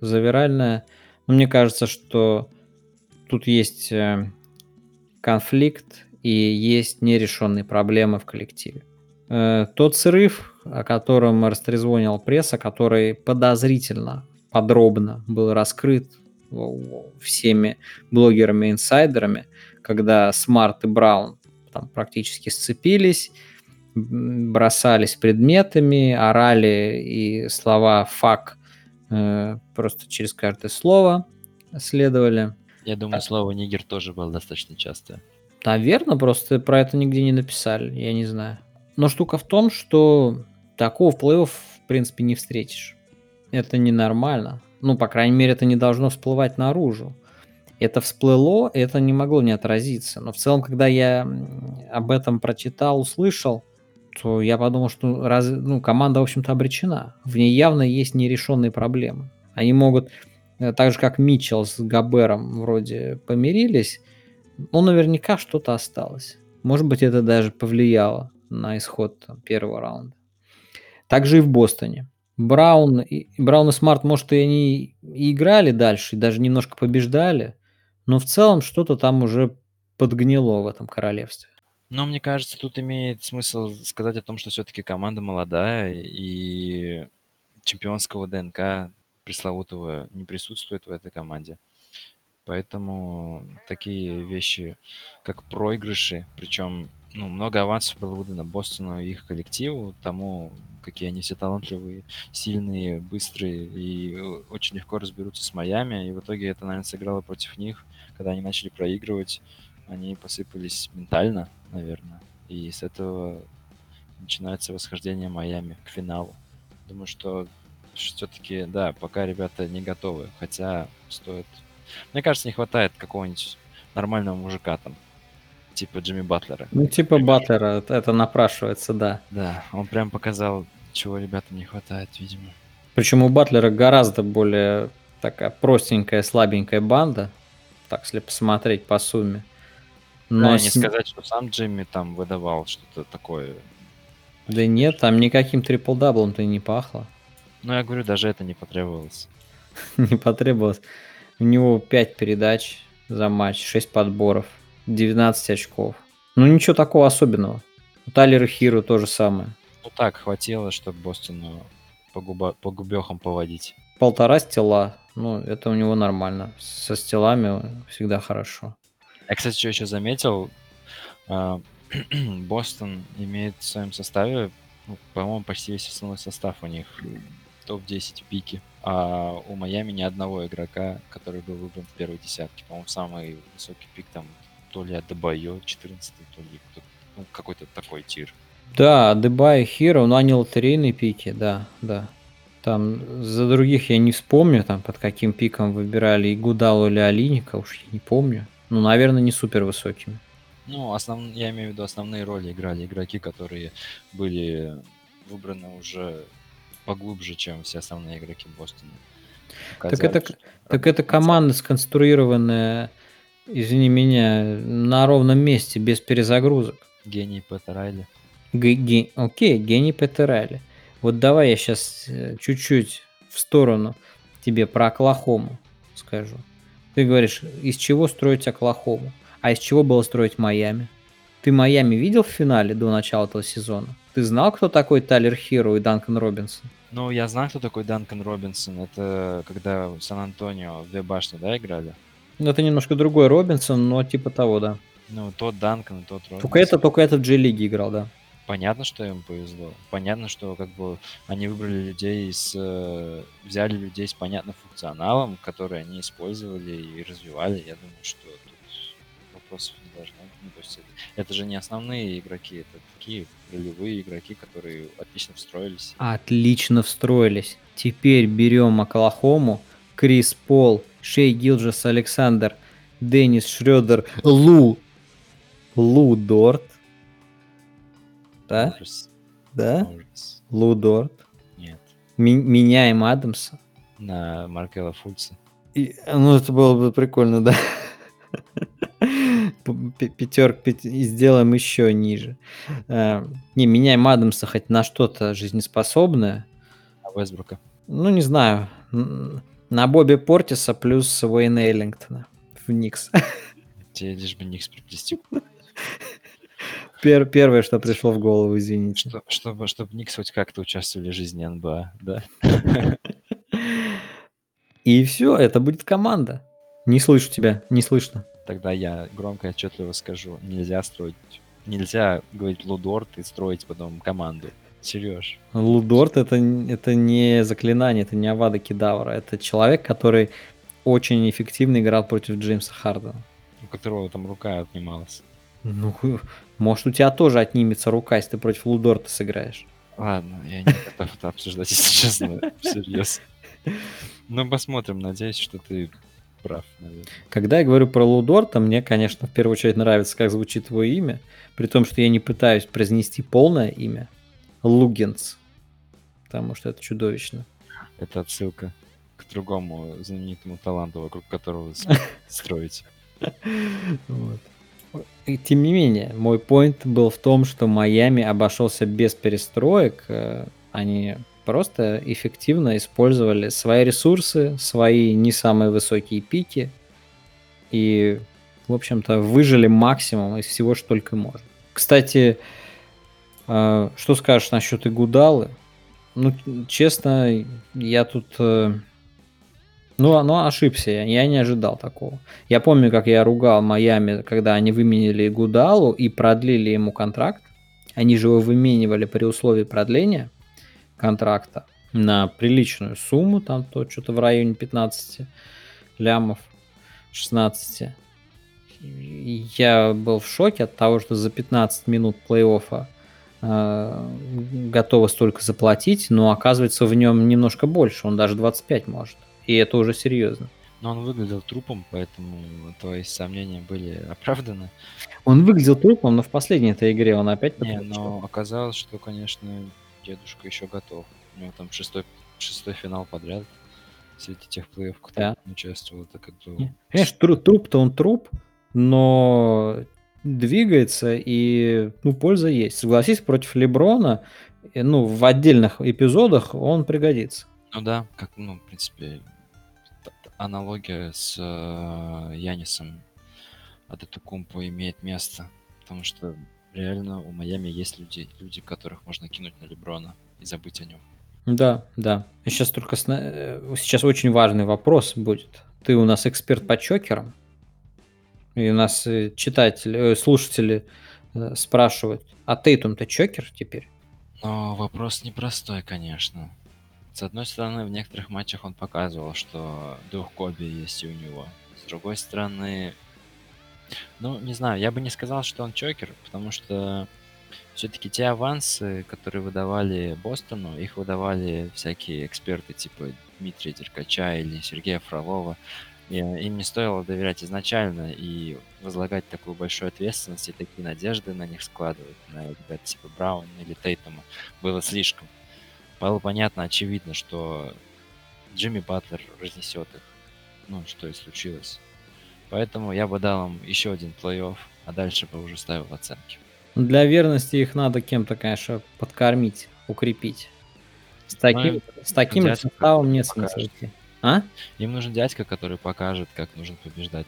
A: завиральная, но мне кажется, что тут есть э, конфликт и есть нерешенные проблемы в коллективе. Э, тот срыв, о котором растрезвонил пресса, который подозрительно подробно был раскрыт всеми блогерами-инсайдерами, когда Смарт и Браун там практически сцепились, бросались предметами, орали и слова «fuck» э, просто через каждое слово следовали.
B: Я думаю, слово «нигер» тоже было достаточно часто.
A: Наверное, просто про это нигде не написали, я не знаю. Но штука в том, что такого в плей-офф, в принципе, не встретишь. Это ненормально. Ну, по крайней мере, это не должно всплывать наружу. Это всплыло, это не могло не отразиться. Но в целом, когда я об этом прочитал, услышал, то я подумал, что раз, ну, команда, в общем-то, обречена. В ней явно есть нерешенные проблемы. Они могут, э, так же как Митчелл с Габером вроде помирились, но наверняка что-то осталось. Может быть, это даже повлияло на исход там, первого раунда. Также и в Бостоне. Браун и, Браун и Смарт, может, и они и играли дальше, и даже немножко побеждали, но в целом что-то там уже подгнило в этом королевстве.
B: Но мне кажется, тут имеет смысл сказать о том, что все-таки команда молодая, и чемпионского ДНК пресловутого не присутствует в этой команде. Поэтому такие вещи, как проигрыши, причем ну, много авансов было выдано Бостону и их коллективу, тому, какие они все талантливые, сильные, быстрые и очень легко разберутся с Майами. И в итоге это, наверное, сыграло против них. Когда они начали проигрывать, они посыпались ментально, наверное. И с этого начинается восхождение Майами к финалу. Думаю, что все-таки, да, пока ребята не готовы. Хотя стоит... Мне кажется, не хватает какого-нибудь нормального мужика там, типа Джимми Батлера.
A: Ну, типа Батлера, это напрашивается, да.
B: Да, он прям показал, чего ребятам не хватает, видимо.
A: Причем у Батлера гораздо более такая простенькая, слабенькая банда, так если посмотреть по сумме.
B: Но да, с... не сказать, что сам Джимми там выдавал что-то такое.
A: Да нет, там никаким трипл-даблом-то не пахло.
B: Ну, я говорю, даже это не потребовалось.
A: не потребовалось. У него 5 передач за матч, 6 подборов. 19 очков. Ну ничего такого особенного. У Тайлера Хиру то же самое.
B: Ну так, хватило, чтобы Бостону по, губа... по губехам поводить.
A: Полтора стила. Ну, это у него нормально. Со стилами всегда хорошо.
B: Я, кстати, что еще заметил, а, Бостон имеет в своем составе, ну, по-моему, почти весь основной состав у них топ-10 пики. А у Майами ни одного игрока, который был выбран в первой десятке. По-моему, самый высокий пик там то ли Адебайо 14 то ли ну, какой-то такой тир.
A: Да, Адебайо, Хиро, но они лотерейные пики, да, да. Там за других я не вспомню, там под каким пиком выбирали и Гудалу или Алиника, уж я не помню. Ну, наверное, не супер высокими.
B: Ну, основ... я имею в виду основные роли играли игроки, которые были выбраны уже поглубже, чем все основные игроки Бостона.
A: так это, так это команда сконструированная извини меня, на ровном месте, без перезагрузок.
B: Гений Петер Райли.
A: Г- ге- окей, гений Петер Райли. Вот давай я сейчас э, чуть-чуть в сторону тебе про Оклахому скажу. Ты говоришь, из чего строить Оклахому? А из чего было строить Майами? Ты Майами видел в финале до начала этого сезона? Ты знал, кто такой Тайлер Хиро и Данкан Робинсон?
B: Ну, я знаю, кто такой Данкан Робинсон. Это когда в Сан-Антонио в две башни, да, играли?
A: Ну, это немножко другой Робинсон, но типа того, да.
B: Ну, тот Данкан тот Робинсон.
A: Только это, только это в G-лиге играл, да.
B: Понятно, что им повезло. Понятно, что как бы они выбрали людей с... э, взяли людей с понятным функционалом, которые они использовали и развивали. Я думаю, что тут вопросов не должно быть. Ну, то есть это, это же не основные игроки, это такие ролевые игроки, которые отлично встроились.
A: Отлично встроились. Теперь берем Оклахому, Крис Пол, Шей Гилджес Александр, Деннис Шредер, Лу, Лу Дорт. Да?
B: Ужас.
A: Да?
B: Ужас.
A: Лу Дорт.
B: Нет.
A: Ми- меняем Адамса.
B: На Маркела Фульца.
A: И, ну, это было бы прикольно, да. Пятерк и сделаем еще ниже. Э, Не, меняем Адамса хоть на что-то жизнеспособное.
B: А Вестбрука.
A: Ну, не знаю. На Бобби Портиса плюс Уэйна Эллингтона в Никс.
B: Тебе лишь бы Никс приплести.
A: Пер- Первое, что пришло в голову, извините.
B: Что- чтобы, чтобы Никс хоть как-то участвовали в жизни НБА, да?
A: И все, это будет команда. Не слышу тебя, не слышно.
B: Тогда я громко и отчетливо скажу, нельзя строить, нельзя говорить Лудорт и строить потом команду. Сереж,
A: Лудорт это, это не заклинание, это не Авада Кедавра. Это человек, который очень эффективно играл против Джеймса Хардена.
B: у которого там рука отнималась.
A: Ну, может, у тебя тоже отнимется рука, если ты против Лудорта сыграешь.
B: Ладно, я не готов это обсуждать, если честно, всерьез. Ну, посмотрим, надеюсь, что ты прав, наверное.
A: Когда я говорю про Лудорта, мне, конечно, в первую очередь нравится, как звучит его имя, при том, что я не пытаюсь произнести полное имя. Лугенс. Потому что это чудовищно.
B: Это отсылка к другому знаменитому таланту, вокруг которого вы с- строите.
A: Вот. И тем не менее, мой поинт был в том, что Майами обошелся без перестроек. э, Они просто эффективно использовали свои ресурсы, свои не самые высокие пики. И, в общем-то, выжили максимум из всего, что только можно. Кстати, что скажешь насчет Игудалы? Ну, честно, я тут... э, Ну, ну, ошибся я, не ожидал такого. Я помню, как я ругал Майами, когда они выменили Гудалу и продлили ему контракт. Они же его выменивали при условии продления контракта на приличную сумму, там то что-то в районе 15 лямов, 16. И Я был в шоке от того, что за 15 минут плей-оффа э, готовы столько заплатить, но оказывается в нем немножко больше, он даже 25 может. И это уже серьезно.
B: Но он выглядел трупом, поэтому твои сомнения были оправданы.
A: Он выглядел трупом, но в последней этой игре он опять
B: Не, но оказалось, что, конечно, дедушка еще готов. У него там шестой, шестой финал подряд среди тех плей-офф, кто
A: Да.
B: участвовал. Это бы...
A: Не, Понимаешь, тру- труп-то он труп, но двигается и, ну, польза есть. Согласись, против Леброна, э, ну, в отдельных эпизодах он пригодится.
B: Ну да, как, ну, в принципе, аналогия с э, Янисом Адетокумпо имеет место, потому что реально у Майами есть люди, люди, которых можно кинуть на Леброна и забыть о нем.
A: Да, да. Сейчас только сна- э, сейчас очень важный вопрос будет. Ты у нас эксперт по чокерам, и у нас э, читатели, э, слушатели э, спрашивают, а Тейтум-то чокер теперь?
B: Но вопрос непростой, конечно. С одной стороны, в некоторых матчах он показывал, что дух Коби есть и у него. С другой стороны, ну, не знаю, я бы не сказал, что он чокер, потому что все-таки те авансы, которые выдавали Бостону, их выдавали всякие эксперты типа Дмитрия Деркача или Сергея Фролова. И им не стоило доверять изначально и возлагать такую большую ответственность и такие надежды на них складывать, на ребят типа Брауна или Тейтума, было слишком. Было понятно, очевидно, что Джимми Батлер разнесет их. Ну, что и случилось. Поэтому я бы дал им еще один плей-офф, а дальше бы уже ставил оценки.
A: Ну, Для верности их надо кем-то, конечно, подкормить, укрепить. С таким, с таким составом нет смысла идти. А?
B: Им нужен дядька, который покажет, как нужно побеждать.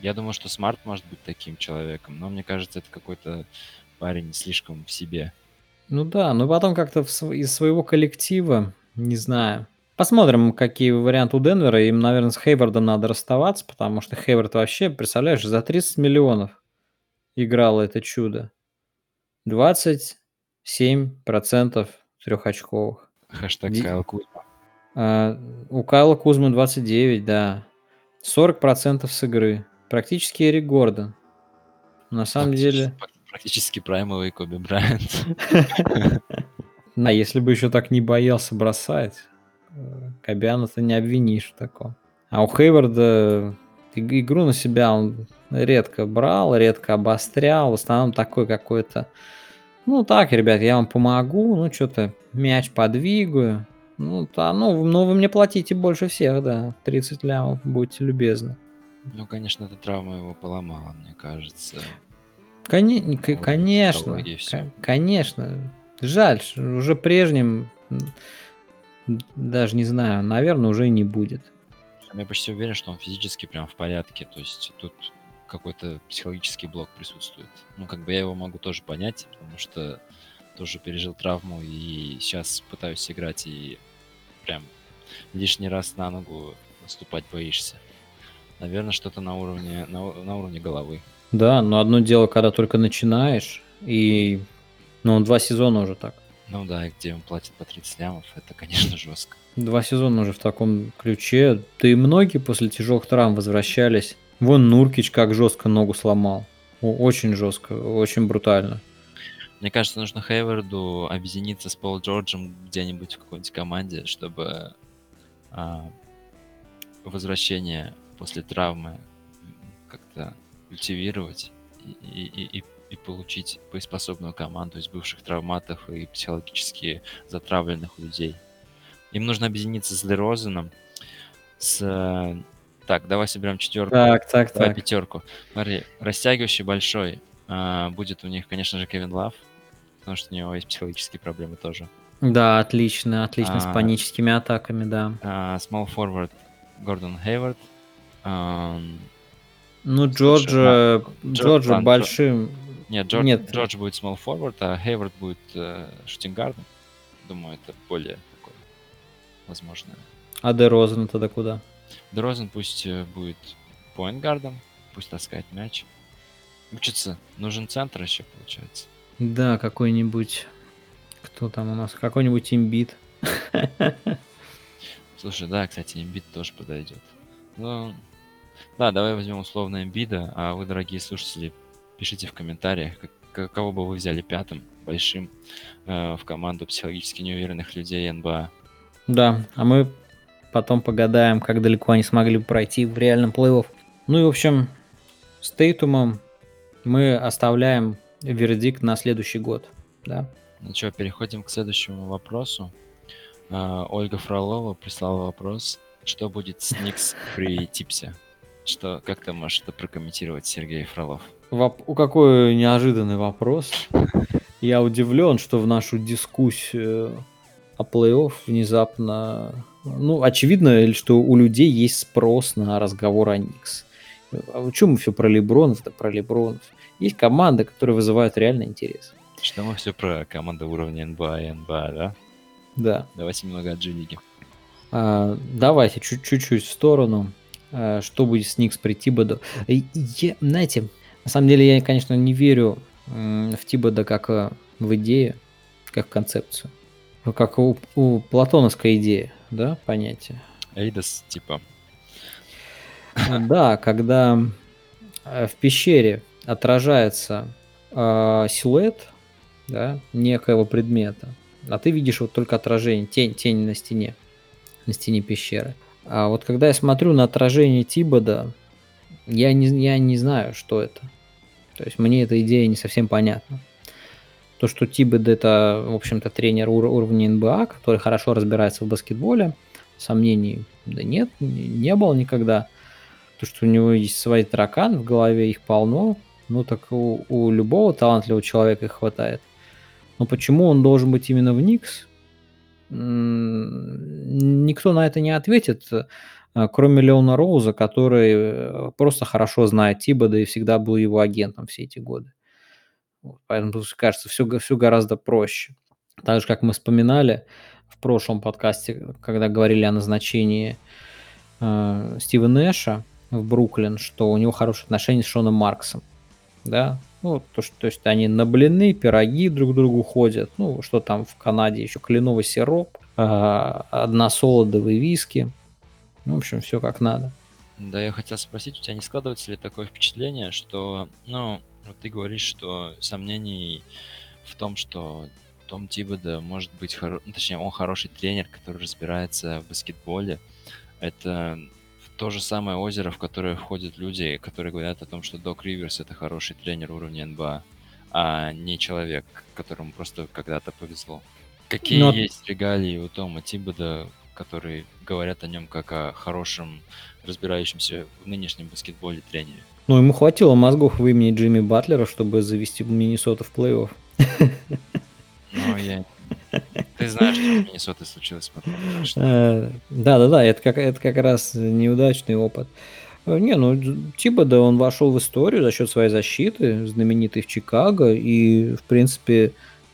B: Я думаю, что Смарт может быть таким человеком, но мне кажется, это какой-то парень слишком в себе.
A: Ну да, но потом как-то св- из своего коллектива, не знаю. Посмотрим, какие варианты у Денвера. Им, наверное, с Хейвардом надо расставаться, потому что Хейвард вообще, представляешь, за 30 миллионов играло это чудо. 27% трехочковых.
B: Хэштег
A: Ди-
B: Кайл Кузма.
A: А, у Кайла Кузмы 29, да. 40% с игры. Практически Эрик Гордон. На самом деле...
B: Практически праймовый Коби Брайант.
A: Да, если бы еще так не боялся бросать, э, Кобяна ты не обвинишь в таком. А у Хейварда иг- игру на себя он редко брал, редко обострял. В основном такой какой-то... Ну так, ребят, я вам помогу, ну что-то мяч подвигаю. Ну, да, ну, ну, вы мне платите больше всех, да. 30 лямов, будьте любезны.
B: Ну, конечно, эта травма его поломала, мне кажется.
A: Коне- к-
B: Психология,
A: конечно,
B: психология, всё.
A: ко- конечно. Жаль, уже прежним, даже не знаю, наверное, уже и не будет.
B: Я почти уверен, что он физически прям в порядке. То есть тут какой-то психологический блок присутствует. Ну, как бы я его могу тоже понять, потому что тоже пережил травму и сейчас пытаюсь играть и прям лишний раз на ногу наступать боишься. Наверное, что-то на уровне, на, на уровне головы.
A: Да, но одно дело, когда только начинаешь, и... Ну, он два сезона уже так.
B: Ну да, где он платит по 30 лямов, это, конечно, жестко.
A: Два сезона уже в таком ключе. Да и многие после тяжелых травм возвращались. Вон Нуркич как жестко ногу сломал. Очень жестко, очень брутально.
B: Мне кажется, нужно Хейварду объединиться с Пол Джорджем где-нибудь в какой-нибудь команде, чтобы а, возвращение после травмы как-то культивировать и, и- и- и- получить боеспособную команду из бывших травматов и психологически затравленных людей. Им нужно объединиться с Дерозеном, с... Так, давай соберем четверку.
A: Так, так,
B: Давай
A: так.
B: пятерку. Смотри, растягивающий большой. а, будет у них, конечно же, Кевин Лав, потому что у него есть психологические проблемы тоже.
A: Да, отлично, отлично, с
B: А.
A: паническими атаками, да.
B: А, small forward Гордон Хейвард. Ам,
A: Ну,
B: Слушай,
A: Джорджа,
B: Джо-
A: Джорджа
B: ладно,
A: большим...
B: Нет, Джордж,
A: Нет.
B: Джордж будет small forward, а Хейвард будет э, шутингардом. Думаю, это более такое возможное.
A: А Де Розен тогда куда?
B: Дрозен пусть э, будет поинтгардом, пусть таскает мяч. Учится. Нужен центр еще, получается.
A: Да, какой-нибудь... Кто там у нас? Какой-нибудь имбит.
B: Слушай, да, кстати, имбит тоже подойдет. Ну, да, давай возьмем условно имбида, а вы, дорогие слушатели, пишите в комментариях, как- кого бы вы взяли пятым, большим э, в команду психологически неуверенных людей НБА.
A: Да, а мы потом погадаем, как далеко они смогли бы пройти в реальном плей-офф. Ну и, в общем, с Тейтумом мы оставляем вердикт на следующий год. Да?
B: Ну что, переходим к следующему вопросу. А, Ольга Фролова прислала вопрос, что будет с Никс при Типсе? Что, как ты можешь это прокомментировать, Сергей Фролов?
A: Воп- у какой неожиданный вопрос. Я удивлен, что в нашу дискуссию о плей-офф внезапно... Ну, очевидно, ли, что у людей есть спрос на разговор о Никс. А чем мы все про Лебронов, да про Лебронов? Есть команды, которые вызывают реальный интерес.
B: Что мы все про команду уровня НБА и НБА, да?
A: Да.
B: Давайте немного о G-лиге.
A: А, давайте чуть- чуть-чуть в сторону. А, что будет с Никс при я- знаете, на самом деле я, конечно, не верю в Тибода как э, в идею, как в концепцию. Как у, у платоновской идеи, да, понятие.
B: Эйдос, типа,
A: Да, когда э, в пещере отражается э, силуэт да, некоего предмета, а ты видишь вот только отражение, тень, тень на стене, на стене пещеры. А вот когда я смотрю на отражение Тибода, я не, я не знаю, что это. То есть мне эта идея не совсем понятна. То, что Тибод это, в общем-то, тренер ур- уровня НБА, который хорошо разбирается в баскетболе, сомнений да нет, не не было никогда. То, что у него есть свои тараканы в голове, их полно. Ну, так у, у любого талантливого человека их хватает. Но почему он должен быть именно в Никс? никто на это не ответит, э, кроме Леона Роуза, который э, просто хорошо знает Тибода и всегда был его агентом все эти годы. Поэтому, кажется, все, все гораздо проще. Так же, как мы вспоминали в прошлом подкасте, когда говорили о назначении э, Стива Нэша в Бруклин, что у него хорошие отношения с Шоном Марксом. Да, ну, то, что, то есть они на блины, пироги друг к другу ходят. Ну, что там в Канаде еще кленовый сироп, э, односолодовые виски. В общем, все как надо.
B: Да, я хотел спросить, у тебя не складывается ли такое впечатление, что, ну, вот ты говоришь, что сомнений в том, что том Тибода может быть, хоро... ну, точнее, он хороший тренер, который разбирается в баскетболе. Это то же самое озеро, в которое входят люди, которые говорят о том, что Док Риверс это хороший тренер уровня НБА, а не человек, которому просто когда-то повезло. Какие Но... есть регалии у Тома Тибода, которые говорят о нем как о хорошем, разбирающемся в нынешнем баскетболе тренере?
A: Ну, ему хватило мозгов в имени Джимми Батлера, чтобы завести Миннесоту в плей-офф.
B: Ну, я... Ты знаешь, что в Миннесоте случилось потом.
A: Э, да-да-да, это как, это как раз неудачный опыт. Э, не, ну, типа, да, он вошел в историю за счет своей защиты, знаменитый в Чикаго, и, в принципе,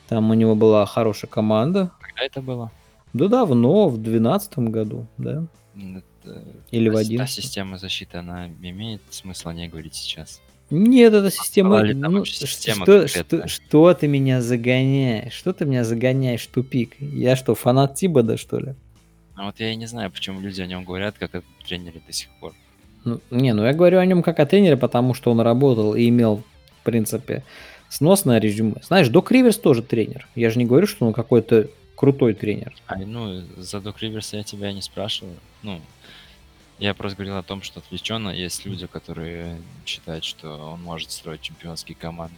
A: там у него была хорошая команда.
B: Когда это было?
A: Да давно, в двенадцатом году, да. Это, Или в один. Та
B: система защиты, она имеет смысл о ней говорить сейчас?
A: Нет, эта система... Ну, система что, что, что ты меня загоняешь? Что ты меня загоняешь в тупик? Я что, фанат Тибода, что ли?
B: А вот я и не знаю, почему люди о нем говорят, как о тренере до сих пор.
A: Ну, не, ну я говорю о нем как о тренере, потому что он работал и имел, в принципе, сносное резюме. Знаешь, Док Риверс тоже тренер. Я же не говорю, что он какой-то крутой тренер.
B: А, ну, за Док Риверса я тебя не спрашиваю. Ну, я просто говорил о том, что отвлеченно есть люди, которые считают, что он может строить чемпионские команды.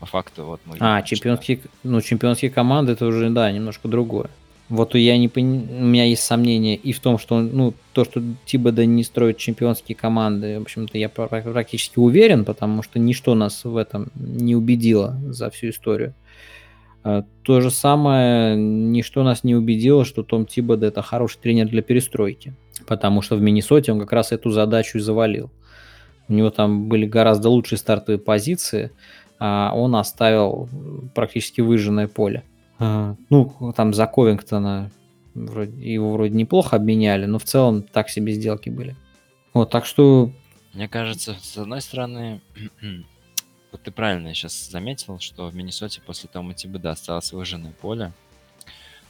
B: По факту, вот мы...
A: А, чемпионские, ну, чемпионские команды, это уже, да, немножко другое. Вот я не пон... у меня есть сомнения и в том, что ну, то, что Тибода не строит чемпионские команды, в общем-то, я практически уверен, потому что ничто нас в этом не убедило за всю историю. А, то же самое, ничто нас не убедило, что Том Тибода это хороший тренер для перестройки потому что в Миннесоте он как раз эту задачу и завалил. У него там были гораздо лучшие стартовые позиции, а он оставил практически выжженное поле. А, ну, там за Ковингтона вроде, его вроде неплохо обменяли, но в целом так себе сделки были. Вот, так что...
B: Мне кажется, с одной стороны, вот ты правильно сейчас заметил, что в Миннесоте после Тома Тибеда осталось выжженное поле.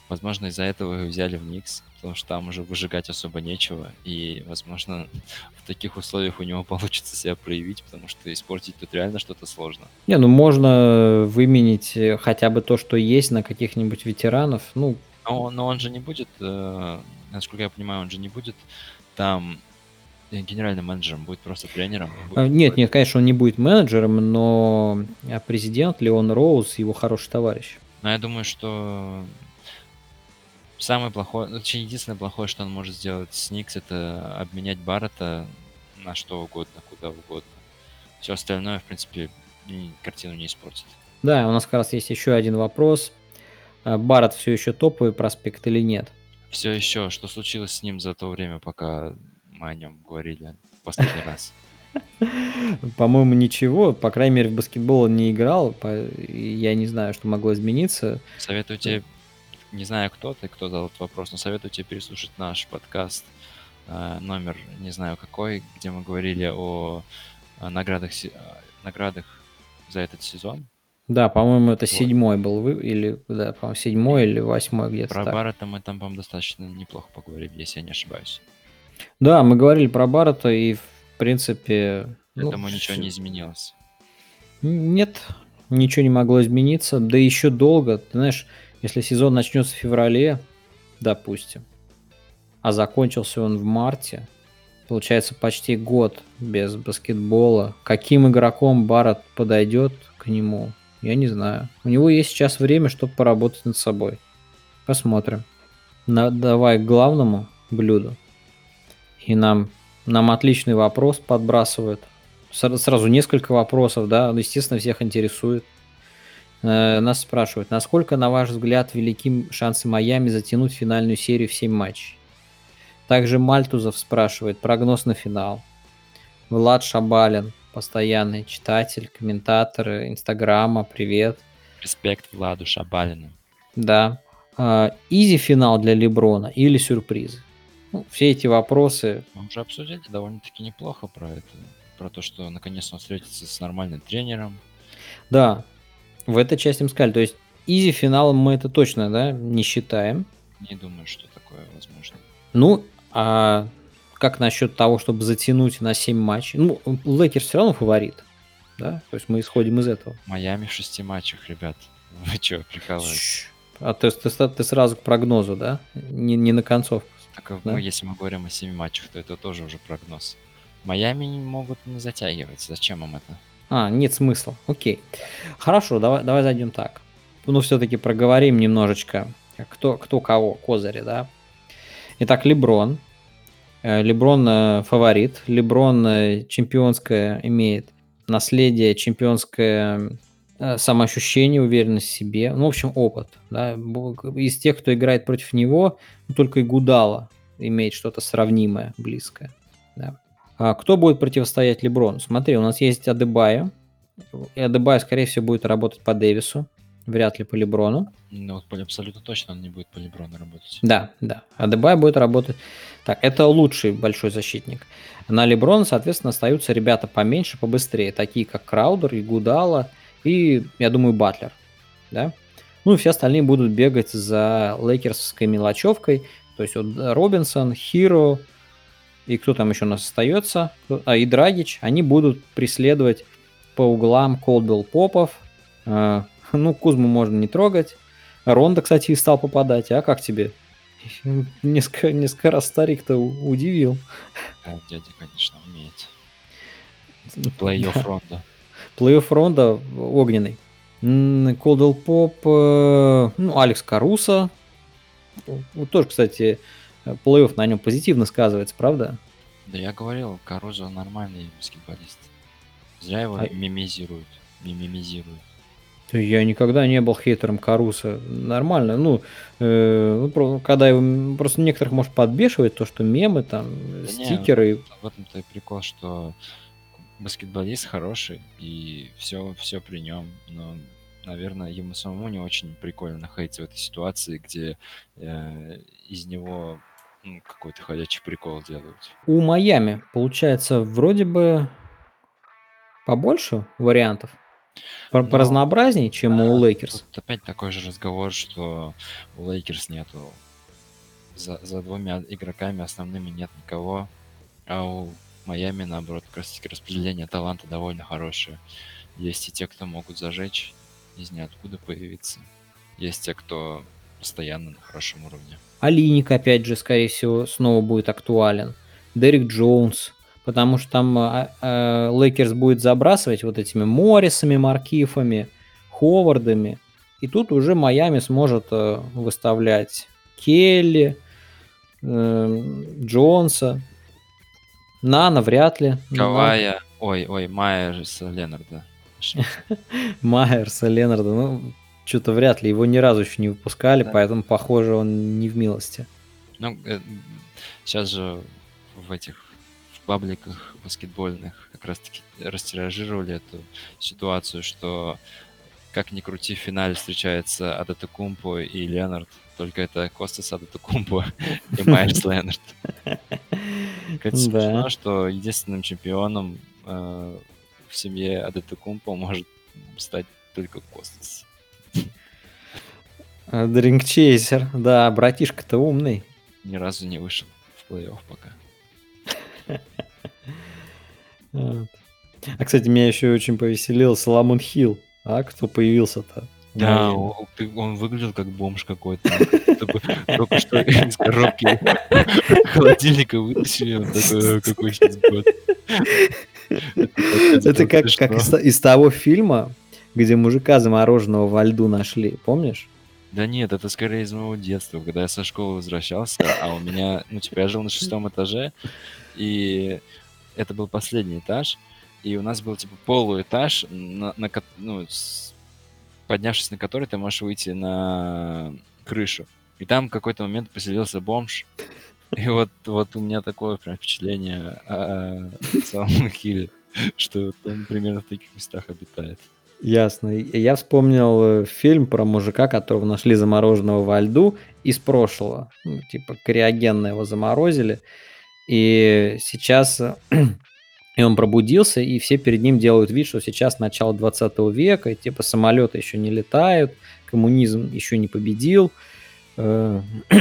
B: Возможно, из-за этого его взяли в Никс потому что там уже выжигать особо нечего, и, возможно, в таких условиях у него получится себя проявить, потому что испортить тут реально что-то сложно.
A: Не, ну можно выменить э, хотя бы то, что есть на каких-нибудь ветеранов, ну...
B: Но, но он же не будет, э, насколько я понимаю, он же не будет там э, генеральным менеджером, будет просто тренером.
A: Будет а, нет, нет, конечно, он не будет менеджером, но а президент Леон Роуз его хороший товарищ.
B: Но я думаю, что Самое плохое, ну, точнее, единственное плохое, что он может сделать с Никс, это обменять Баррета на что угодно, куда угодно. Все остальное, в принципе, картину не испортит.
A: Да, у нас как раз есть еще один вопрос. А Барретт все еще топовый проспект или нет?
B: Все еще. Что случилось с ним за то время, пока мы о нем говорили в последний раз?
A: По-моему, ничего. По крайней мере, в баскетбол он не играл. Я не знаю, что могло измениться.
B: Советую тебе не знаю, кто ты, кто задал этот вопрос, но советую тебе переслушать наш подкаст э, номер, не знаю какой, где мы говорили о, наградах, наградах за этот сезон.
A: Да, по-моему, это вот. седьмой был, вы, или, да, по-моему, седьмой или восьмой где-то
B: Про Баррета мы там, по-моему, достаточно неплохо поговорили, если я не ошибаюсь.
A: Да, мы говорили про Баррета, и, в принципе...
B: Этому ну, ничего не изменилось.
A: Нет, ничего не могло измениться, да еще долго, ты знаешь, если сезон начнется в феврале, допустим, а закончился он в марте, получается почти год без баскетбола. Каким игроком Барретт подойдет к нему, я не знаю. У него есть сейчас время, чтобы поработать над собой. Посмотрим. На, давай к главному блюду. И нам, нам отличный вопрос подбрасывают. Сразу несколько вопросов, да, естественно, всех интересует. Э, нас спрашивают, насколько, на ваш взгляд, велики шансы Майами затянуть финальную серию в 7 матчей? Также Мальтузов спрашивает, прогноз на финал. Влад Шабалин, постоянный читатель, комментатор Инстаграма, привет.
B: Респект Владу Шабалину.
A: Да. А, easy финал для Леброна или сюрпризы? Ну, все эти вопросы...
B: Мы уже обсудили довольно-таки неплохо про это. Про то, что наконец он встретится с нормальным тренером.
A: Да, в этой части мы сказали. То есть easy финалом мы это точно да, не считаем.
B: Не думаю, что такое возможно.
A: Ну, а как насчет того, чтобы затянуть на 7 матчей? Ну, Лейкерс все равно фаворит. Да? То есть мы исходим из этого.
B: Майами в шести матчах, ребят. Вы что, прикалываетесь?
A: А ты, ты, ты сразу к прогнозу, да? Не, не на концовку.
B: Так а да? мы, если мы говорим о семи матчах, то это тоже уже прогноз. Майами могут не затягивать. Зачем им это?
A: А, нет смысла. Окей. Хорошо, давай, давай зайдем так. Ну, все-таки проговорим немножечко, кто, кто кого, козыри, да? Итак, Леброн. Э, Леброн э, фаворит. Леброн э, чемпионское имеет наследие, чемпионское самоощущение, уверенность в себе. Ну, в общем, опыт. Да? Из тех, кто играет против него, только и Гудала имеет что-то сравнимое, близкое. Да? А кто будет противостоять Леброну? Смотри, у нас есть Адебая. И Адебая, скорее всего, будет работать по Дэвису. Вряд ли по Леброну.
B: Ну, вот абсолютно точно он не будет по Леброну работать.
A: Да, да. Адебай будет работать. Так, это лучший большой защитник. На Леброна, соответственно, остаются ребята поменьше, побыстрее, такие как Краудер и Гудала, и, я думаю, Батлер. Да? Ну и все остальные будут бегать за лейкерской мелочевкой. То есть вот Робинсон, Хиро, и кто там еще у нас остается, а, и Драгич, они будут преследовать по углам Колдвелл Попов. А, ну, Кузму можно не трогать. Ронда, кстати, стал попадать. А как тебе? Несколько, несколько раз старик-то удивил.
B: Да, дядя, конечно, умеет. Плей-офф Ронда.
A: Плей-офф Ронда огненный. Колдвелл Поп, э, ну, Алекс Карузо. Вот тоже, кстати, плей-офф на нем позитивно сказывается, правда?
B: Да я говорил, Карузо нормальный баскетболист. Зря его а... мимизируют. Мимимизируют.
A: Я никогда не был хейтером Карузо. Нормально. Ну, э, ну когда его просто некоторых может подбешивать то, что мемы, там, да стикеры.
B: Не, в этом-то и прикол, что баскетболист хороший, и все, все при нем. Но, наверное, ему самому не очень прикольно находиться в этой ситуации, где э, из него ну, какой-то ходячий прикол делают.
A: У Майами, получается, вроде бы побольше вариантов. По, разнообразнее, чем да, у Лейкерс.
B: Опять такой же разговор, что у Лейкерс нету за, за двумя игроками основными нет никого, а у Майами, наоборот, как раз таки распределение таланта довольно хорошее. Есть и те, кто могут зажечь, из ниоткуда появиться. Есть те, кто постоянно на хорошем уровне.
A: Олиник, опять же, скорее всего, снова будет актуален. Дерек Джонс, потому что там э, э, Лейкерс будет забрасывать вот этими Моррисами, Маркифами, Ховардами. И тут уже Майами сможет э, выставлять Келли, э, Джонса. Нана вряд ли.
B: Кавая. Ой, ой, Майерса Ленарда.
A: Майерса Ленарда. Ну, что-то вряд ли. Его ни разу еще не выпускали, да. поэтому, похоже, он не в милости.
B: Ну, э, сейчас же в этих в пабликах баскетбольных как раз-таки растиражировали эту ситуацию, что как ни крути, в финале встречается Адатакумпо и Ленард, только это Костас Адатакумпо и Майерс Ленард. Это смешно, что единственным чемпионом э, в семье Адатакумпо может стать только Костас.
A: Дринкчейсер, да, братишка-то умный.
B: Ни разу не вышел в плей-офф пока.
A: А, кстати, меня еще очень повеселил Соломон Хилл. А кто появился-то?
B: Да, он, он выглядел как бомж какой-то. Только что из коробки холодильника вытащили. Такой, какой сейчас год.
A: Это как из того фильма, где мужика замороженного во льду нашли, помнишь?
B: Да нет, это скорее из моего детства, когда я со школы возвращался, а у меня, ну, типа, я жил на шестом этаже, и это был последний этаж, и у нас был, типа, полуэтаж, на, на, ну, с, поднявшись на который, ты можешь выйти на крышу. И там в какой-то момент поселился бомж. И вот, вот у меня такое прям впечатление о самом Хилле, что он примерно в таких местах обитает.
A: Ясно. Я вспомнил э, фильм про мужика, которого нашли замороженного во льду из прошлого. Ну, типа криогенно его заморозили. И сейчас и он пробудился, и все перед ним делают вид, что сейчас начало 20 века, и типа самолеты еще не летают, коммунизм еще не победил. Э,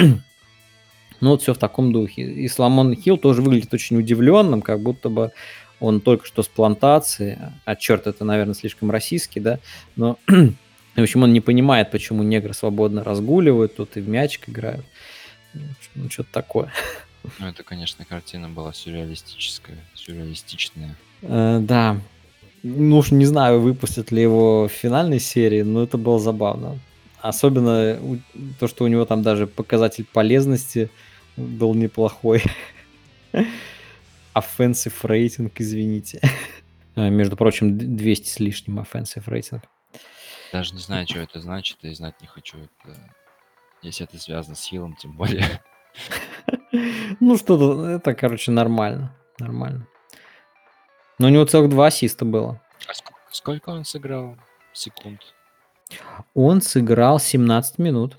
A: ну вот все в таком духе. И Соломон Хилл тоже выглядит очень удивленным, как будто бы он только что с плантации, а черт, это, наверное, слишком российский, да, но, в общем, он не понимает, почему негры свободно разгуливают, тут и в мячик играют, ну, что-то такое.
B: Ну, это, конечно, картина была сюрреалистическая, сюрреалистичная.
A: Э, да. Ну уж не знаю, выпустят ли его в финальной серии, но это было забавно. Особенно то, что у него там даже показатель полезности был неплохой. Offensive рейтинг, извините. Э, между прочим, 200 с лишним offensive рейтинг.
B: Даже не знаю, что это значит, и знать не хочу. Это... Если это связано с хилом, тем более.
A: Ну, что-то, это, короче, нормально. Нормально. Но у него целых два ассиста было.
B: А сколько, сколько он сыграл секунд?
A: Он сыграл 17 минут.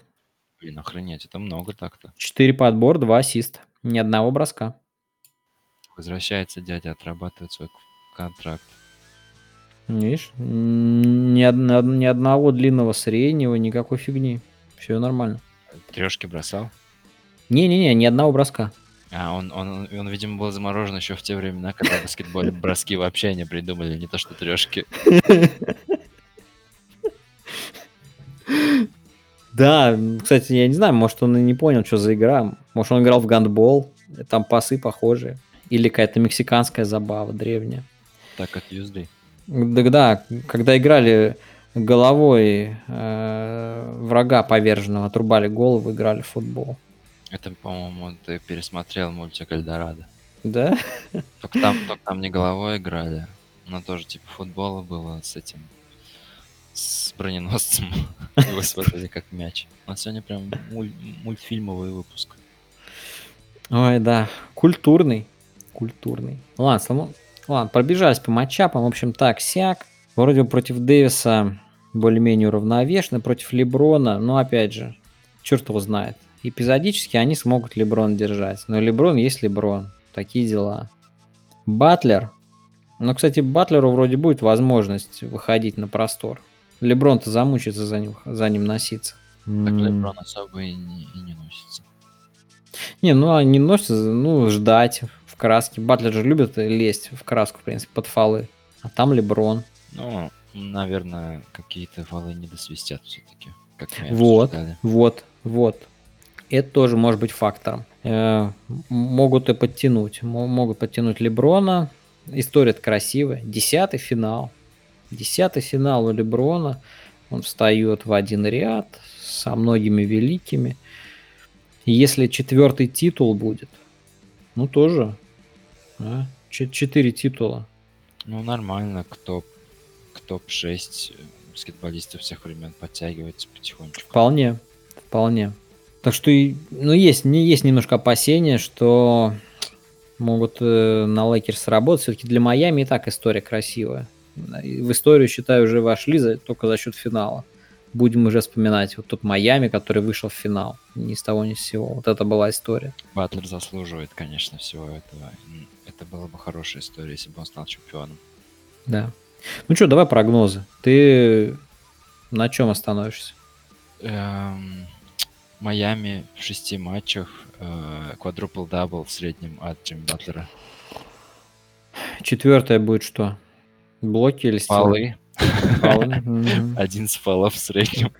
B: Блин, охренеть, это много так-то.
A: 4 подбор, 2 ассиста. Ни одного броска.
B: Возвращается дядя, отрабатывает свой контракт.
A: Видишь, ни, одно, ни одного длинного среднего, никакой фигни. Все нормально.
B: Трешки бросал?
A: Не-не-не, ни одного броска.
B: А, он, он, он, видимо, был заморожен еще в те времена, когда в баскетболе броски вообще не придумали, не то что трешки.
A: Да, кстати, я не знаю, может, он и не понял, что за игра. Может, он играл в гандбол, там пасы похожие. Или какая-то мексиканская забава древняя.
B: Так от Юзды.
A: Да, да, когда играли головой э, врага поверженного, отрубали голову, играли в футбол.
B: Это, по-моему, ты пересмотрел мультик Эльдорадо.
A: Да?
B: Только там, только там не головой играли, но тоже типа футбола было с этим, с броненосцем. Его сводили как мяч. У сегодня прям муль- мультфильмовый выпуск.
A: Ой, да, культурный, культурный. Ладно, само... ладно, пробежались по матчапам, в общем, так, сяк. Вроде бы против Дэвиса более-менее уравновешенно, против Леброна, но опять же, черт его знает эпизодически они смогут Леброн держать. Но Леброн есть Леброн. Такие дела. Батлер. Ну, кстати, Батлеру вроде будет возможность выходить на простор. Леброн-то замучится за ним, за ним носиться.
B: Так Леброн особо и не, и не носится.
A: Не, ну а не носится, ну, ждать в краске. Батлер же любит лезть в краску, в принципе, под фолы. А там Леброн.
B: Ну, наверное, какие-то фолы не досвистят все-таки.
A: вот, вот, вот это тоже может быть фактором. Э, могут и подтянуть. Могут подтянуть Леброна. История красивая. Десятый финал. Десятый финал у Леброна. Он встает в один ряд со многими великими. если четвертый титул будет, ну тоже. А? Четыре титула.
B: Ну, нормально. Кто к топ-6 баскетболистов всех времен подтягивается потихонечку.
A: Вполне. Вполне. Так что, ну, есть, не есть немножко опасения, что могут э, на Лейкерс работать. Все-таки для Майами и так история красивая. В историю, считаю, уже вошли за, только за счет финала. Будем уже вспоминать вот тот Майами, который вышел в финал. Ни с того, ни с сего. Вот это была история.
B: Батлер заслуживает, конечно, всего этого. Это была бы хорошая история, если бы он стал чемпионом.
A: Да. Ну что, давай прогнозы. Ты на чем остановишься?
B: Эм, Майами в шести матчах, quadruple double в среднем от Джимми Батлера.
A: Четвертое будет что? Блоки или
B: стилы? Фолы. Один с в среднем.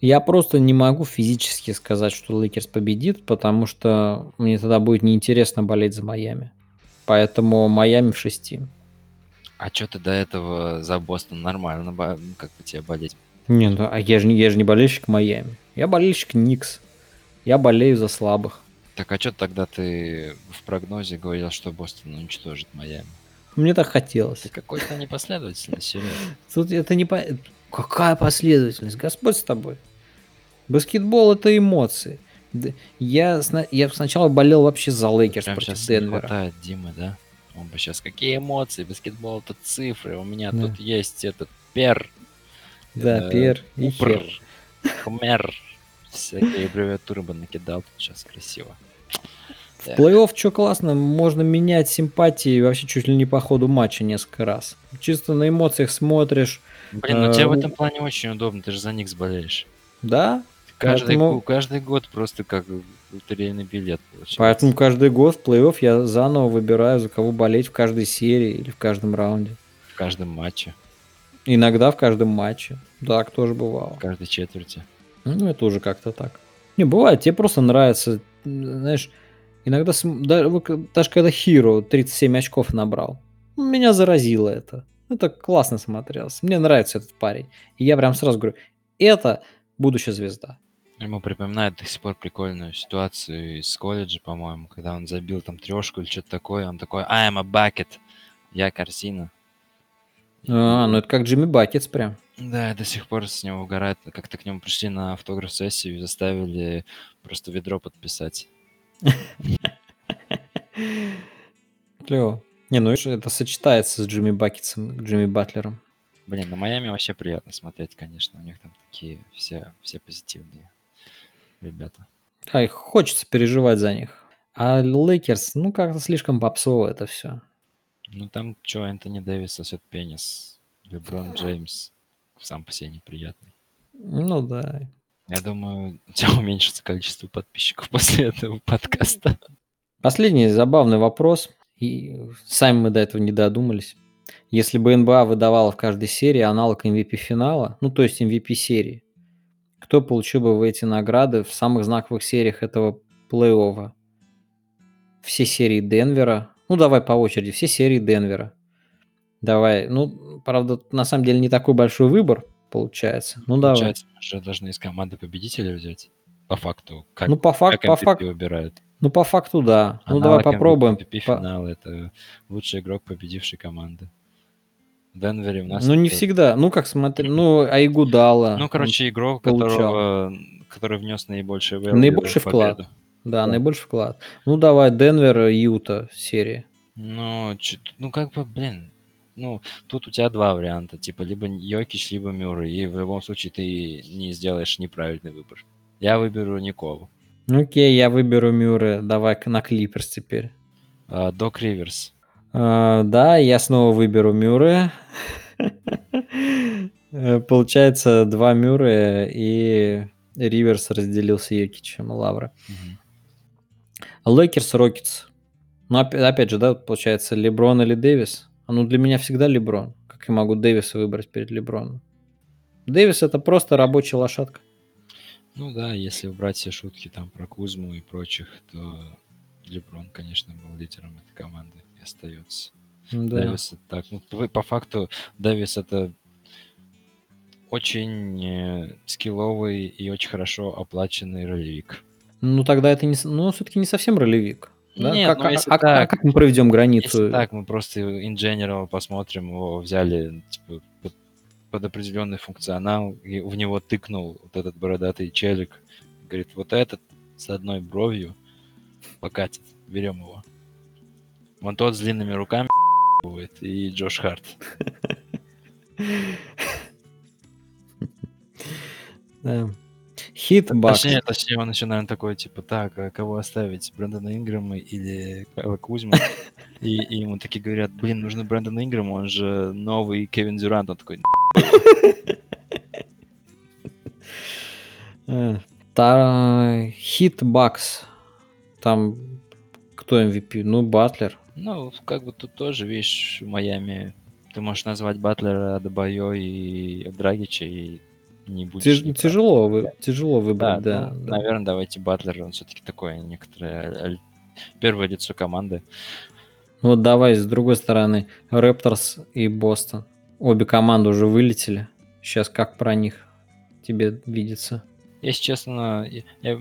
A: Я просто не могу физически сказать, что Лейкерс победит, потому что мне тогда будет неинтересно болеть за Майами. Поэтому Майами в шести.
B: А что ты до этого за Бостон нормально, как бы тебе болеть
A: не, ну, а я же, я же не болельщик Майами. Я болельщик Никс. Я болею за слабых.
B: Так а что тогда ты в прогнозе говорил, что Бостон уничтожит Майами?
A: Мне так хотелось.
B: Какой-то непоследовательный, серьезно.
A: Тут это не по... Какая последовательность? Господь с тобой. Баскетбол это эмоции. Я, я сначала болел вообще за Лейкерс
B: Прям
A: против
B: сейчас
A: Денвера.
B: не хватает Димы, да? Он бы сейчас какие эмоции, баскетбол это цифры, у меня
A: Да.
B: тут есть этот пер,
A: Да,
B: э,
A: пер и
B: упр,
A: хер.
B: хмер. Всякие аббревиатуры бы накидал тут сейчас красиво.
A: В плей-офф что классно, можно менять симпатии вообще чуть ли не по ходу матча несколько раз. Чисто на эмоциях смотришь,
B: Блин, ну тебе в
A: Э,
B: этом плане очень удобно, ты же за Никс болеешь.
A: да?
B: Каждый,
A: Поэтому-
B: каждый год просто как лотерейный билет получается.
A: Поэтому каждый год в плей-офф я заново выбираю, за кого болеть в каждой серии или в каждом раунде.
B: В каждом матче,
A: Иногда в каждом матче. Так тоже бывало.
B: в каждой четверти.
A: Ну, это уже как-то так. Не, бывает, тебе просто нравится, знаешь, иногда, к- даже когда Хиро 37 очков набрал, меня заразило это. Это классно смотрелось. Мне нравится этот парень. И я прям сразу говорю, это будущая звезда.
B: Ему припоминает до сих пор прикольную ситуацию из колледжа, по-моему, когда он забил там трешку или что-то такое, он такой I am a bucket, я корзина.
A: А, ну это как Джимми Бакетс прям.
B: Да, я до сих пор с него угорает. Как-то к нему пришли на автограф-сессию и заставили просто ведро подписать.
A: Клево. Не, ну это- сочетается с Джимми Бакетсом, Джимми Батлером.
B: Блин, на Майами вообще приятно смотреть, конечно. У них там такие все, все позитивные ребята.
A: А их хочется переживать за них. А Лейкерс, ну как-то слишком попсово это все.
B: Ну там что, Энтони Дэвис сосет пенис. Леброн Джеймс сам по себе неприятный.
A: Ну да.
B: Я думаю, у тебя уменьшится количество подписчиков после этого подкаста.
A: Последний забавный вопрос. И сами мы до этого не додумались. Если бы НБА выдавала в каждой серии аналог MVP финала, ну то есть MVP серии, кто получил бы в эти награды в самых знаковых сериях этого плей-оффа? Все серии Денвера. Ну давай по очереди. Все серии Денвера. Давай. Ну, правда, на самом деле не такой большой выбор получается. Ну давай.
B: Получается, мы же должны из команды победителя взять. По факту. Как,
A: Ну по факту,
B: как
A: по факту,
B: выбирают.
A: ну по факту да. Ну давай
B: Аналог
A: попробуем.
B: MVP
A: По-
B: финала это лучший игрок победившей команды. В Денвере у нас...
A: Ну не
B: это-
A: всегда. Ну как смотри, ну Айгудала.
B: Ну, короче, игрок,
A: получал.
B: которого, который внес наибольший value
A: Наибольший
B: победу.
A: вклад. Да,
B: Да.
A: наибольший вклад. Ну давай, Денвер, Юта серии.
B: Ну, чё- ну как бы, блин, ну, тут у тебя два варианта, типа, либо Йокич, либо Мюррей, и в любом случае ты не сделаешь неправильный выбор. Я выберу Николу.
A: Ну, Окей, я выберу Мюррея. Давай на Клиперс теперь.
B: А, Док Риверс.
A: А, да, я снова выберу Мюррея. Э, Получается, два Мюррея и Риверс разделили с Йокичем лавры.
B: Мгм.
A: Лейкерс, Рокетс. Ну, опя- опять же, да, получается, Леброн или Дэвис? Ну, для меня всегда Леброн. Как я могу Дэвиса выбрать перед Леброном? Дэвис это просто рабочая лошадка.
B: Ну да, если убрать все шутки там про Кузму и прочих, то Леброн, конечно, был лидером этой команды и остается.
A: Да.
B: Дэвис это так. Ну, по факту Дэвис это очень э, скилловый и очень хорошо оплаченный ролевик.
A: Ну, тогда это не... Ну, все-таки не совсем ролевик. Да?
B: Нет,
A: как,
B: ну,
A: а-
B: если
A: а- а
B: так,
A: как мы проведем границу?
B: Если так, мы просто in general посмотрим, его взяли типа, под, под определенный функционал, и в него тыкнул вот этот бородатый челик. Говорит, вот этот с одной бровью покатит, берем его. Вон тот с длинными руками будет, и Джош Харт.
A: Да. Хит Бакс.
B: Точнее, точнее, он еще, наверное, такой, типа, так, а кого оставить, Брэндона Инграма или Кайла Кузьма? И, и ему такие говорят, блин, нужно Брэндон Инграм, он же новый Кевин Дюрант. Он такой,
A: Э, та- Хит Бакс. Там кто MVP? Ну, Батлер.
B: ну, как бы тут тоже, видишь, в Майами ты можешь назвать Батлера, Адебайо и Драгича, и не будешь...
A: Тяж-
B: неправ.
A: тяжело, вы... тяжело
B: Да,
A: выбрать, да.
B: ну,
A: да.
B: наверное, давайте Батлер, он все-таки такое некоторое первое лицо команды.
A: Вот давай с другой стороны. Рэпторс и Бостон. Обе команды уже вылетели. Сейчас как про них тебе видится?
B: Если честно, я, я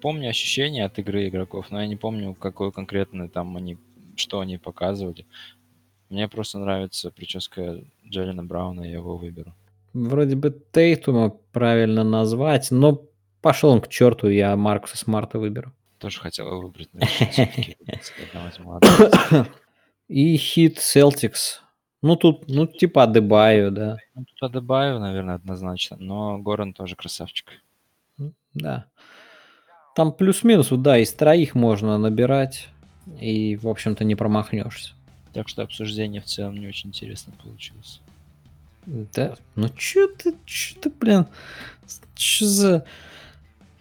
B: помню ощущения от игры игроков, но я не помню, какой конкретно там они, что они показывали. Мне просто нравится прическа Джейлена Брауна, я его выберу.
A: Вроде бы Тейтума правильно назвать, но пошел он к черту, я Маркуса Смарта выберу.
B: Тоже хотел выбрать.
A: И хит Celtics. Ну, тут, ну, типа Адебайо, да.
B: Ну, тут Адебайо, наверное, однозначно, но Горан тоже красавчик.
A: Да. Там плюс-минус, да, из троих можно набирать, и, в общем-то, не промахнешься.
B: Так что обсуждение в целом не очень интересно получилось.
A: Да, ну чё ты, чё ты, блин, чё за...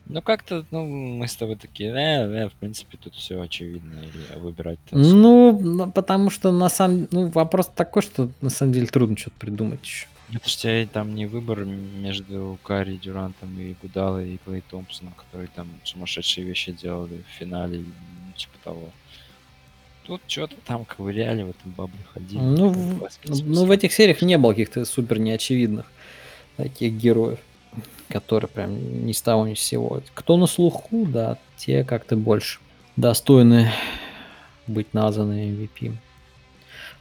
B: Ну, как-то, ну, мы с тобой такие, э, э, в принципе, тут все очевидно, и выбирать-то
A: Ну, ну, потому что на самом ну, вопрос такой, что на самом деле трудно что-то придумать еще.
B: Это ж тебя там не выбор между Карри, Дюрантом и Гудалой и Клей Томпсоном, которые там сумасшедшие вещи делали в финале, ну, типа того. Тут что-то там ковыряли, в этом бабле ходили.
A: Ну, в, ну, в этих сериях не было каких-то супер неочевидных таких героев, которые прям ни с того ни с сего. Кто на слуху, да, те как-то больше достойны быть названы MVP.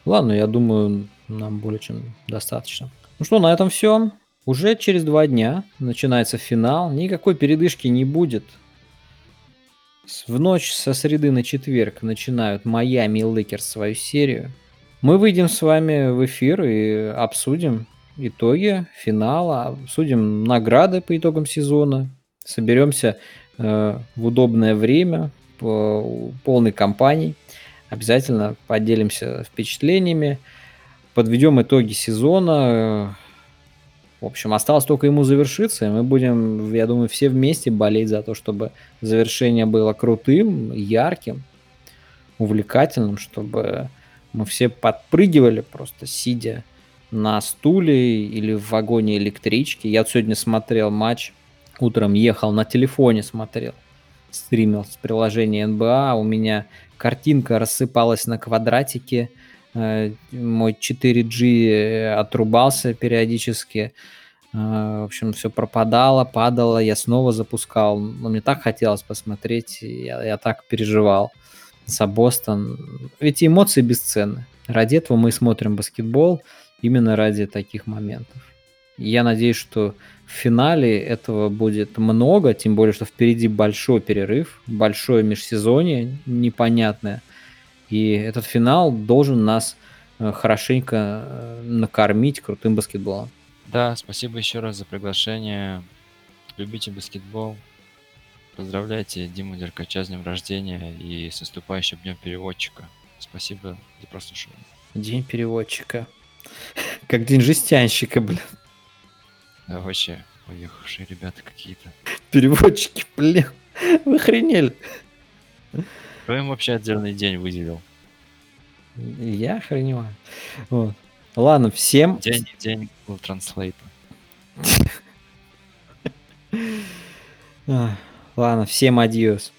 A: Ладно, я думаю, нам более чем достаточно. Ну что, на этом все. Уже через два дня начинается финал. Никакой передышки не будет. В ночь со среды на четверг начинают Майами и Лейкерс свою серию. Мы выйдем с вами в эфир и обсудим итоги финала, обсудим награды по итогам сезона, соберемся э, в удобное время по полной компании, обязательно поделимся впечатлениями, подведем итоги сезона. В общем, осталось только ему завершиться, и мы будем, я думаю, все вместе болеть за то, чтобы завершение было крутым, ярким, увлекательным, чтобы мы все подпрыгивали просто сидя на стуле или в вагоне электрички. Я сегодня смотрел матч, утром ехал на телефоне смотрел, стримил с приложения НБА, у меня картинка рассыпалась на квадратике, мой 4G отрубался периодически, э, в общем, все пропадало, падало, я снова запускал, но мне так хотелось посмотреть, я, я так переживал за Бостон. Эти эмоции бесценны. Ради этого мы смотрим баскетбол, именно ради таких моментов. Я надеюсь, что в финале этого будет много, тем более, что впереди большой перерыв, большое межсезонье непонятное. И этот финал должен нас э, хорошенько э, накормить крутым баскетболом.
B: Да, спасибо еще раз за приглашение. Любите баскетбол. Поздравляйте Диму Деркача с днем рождения и с наступающим днем переводчика. Спасибо за прослушивание.
A: День переводчика. Как день жестянщика, блин.
B: Да, вообще, уехавшие ребята какие-то.
A: Переводчики, блин. Вы охренели.
B: Кто им вообще отдельный день выделил?
A: Я охреневаю. Вот. Ладно, всем...
B: День, день Google Translate.
A: А, Ладно, всем адьос.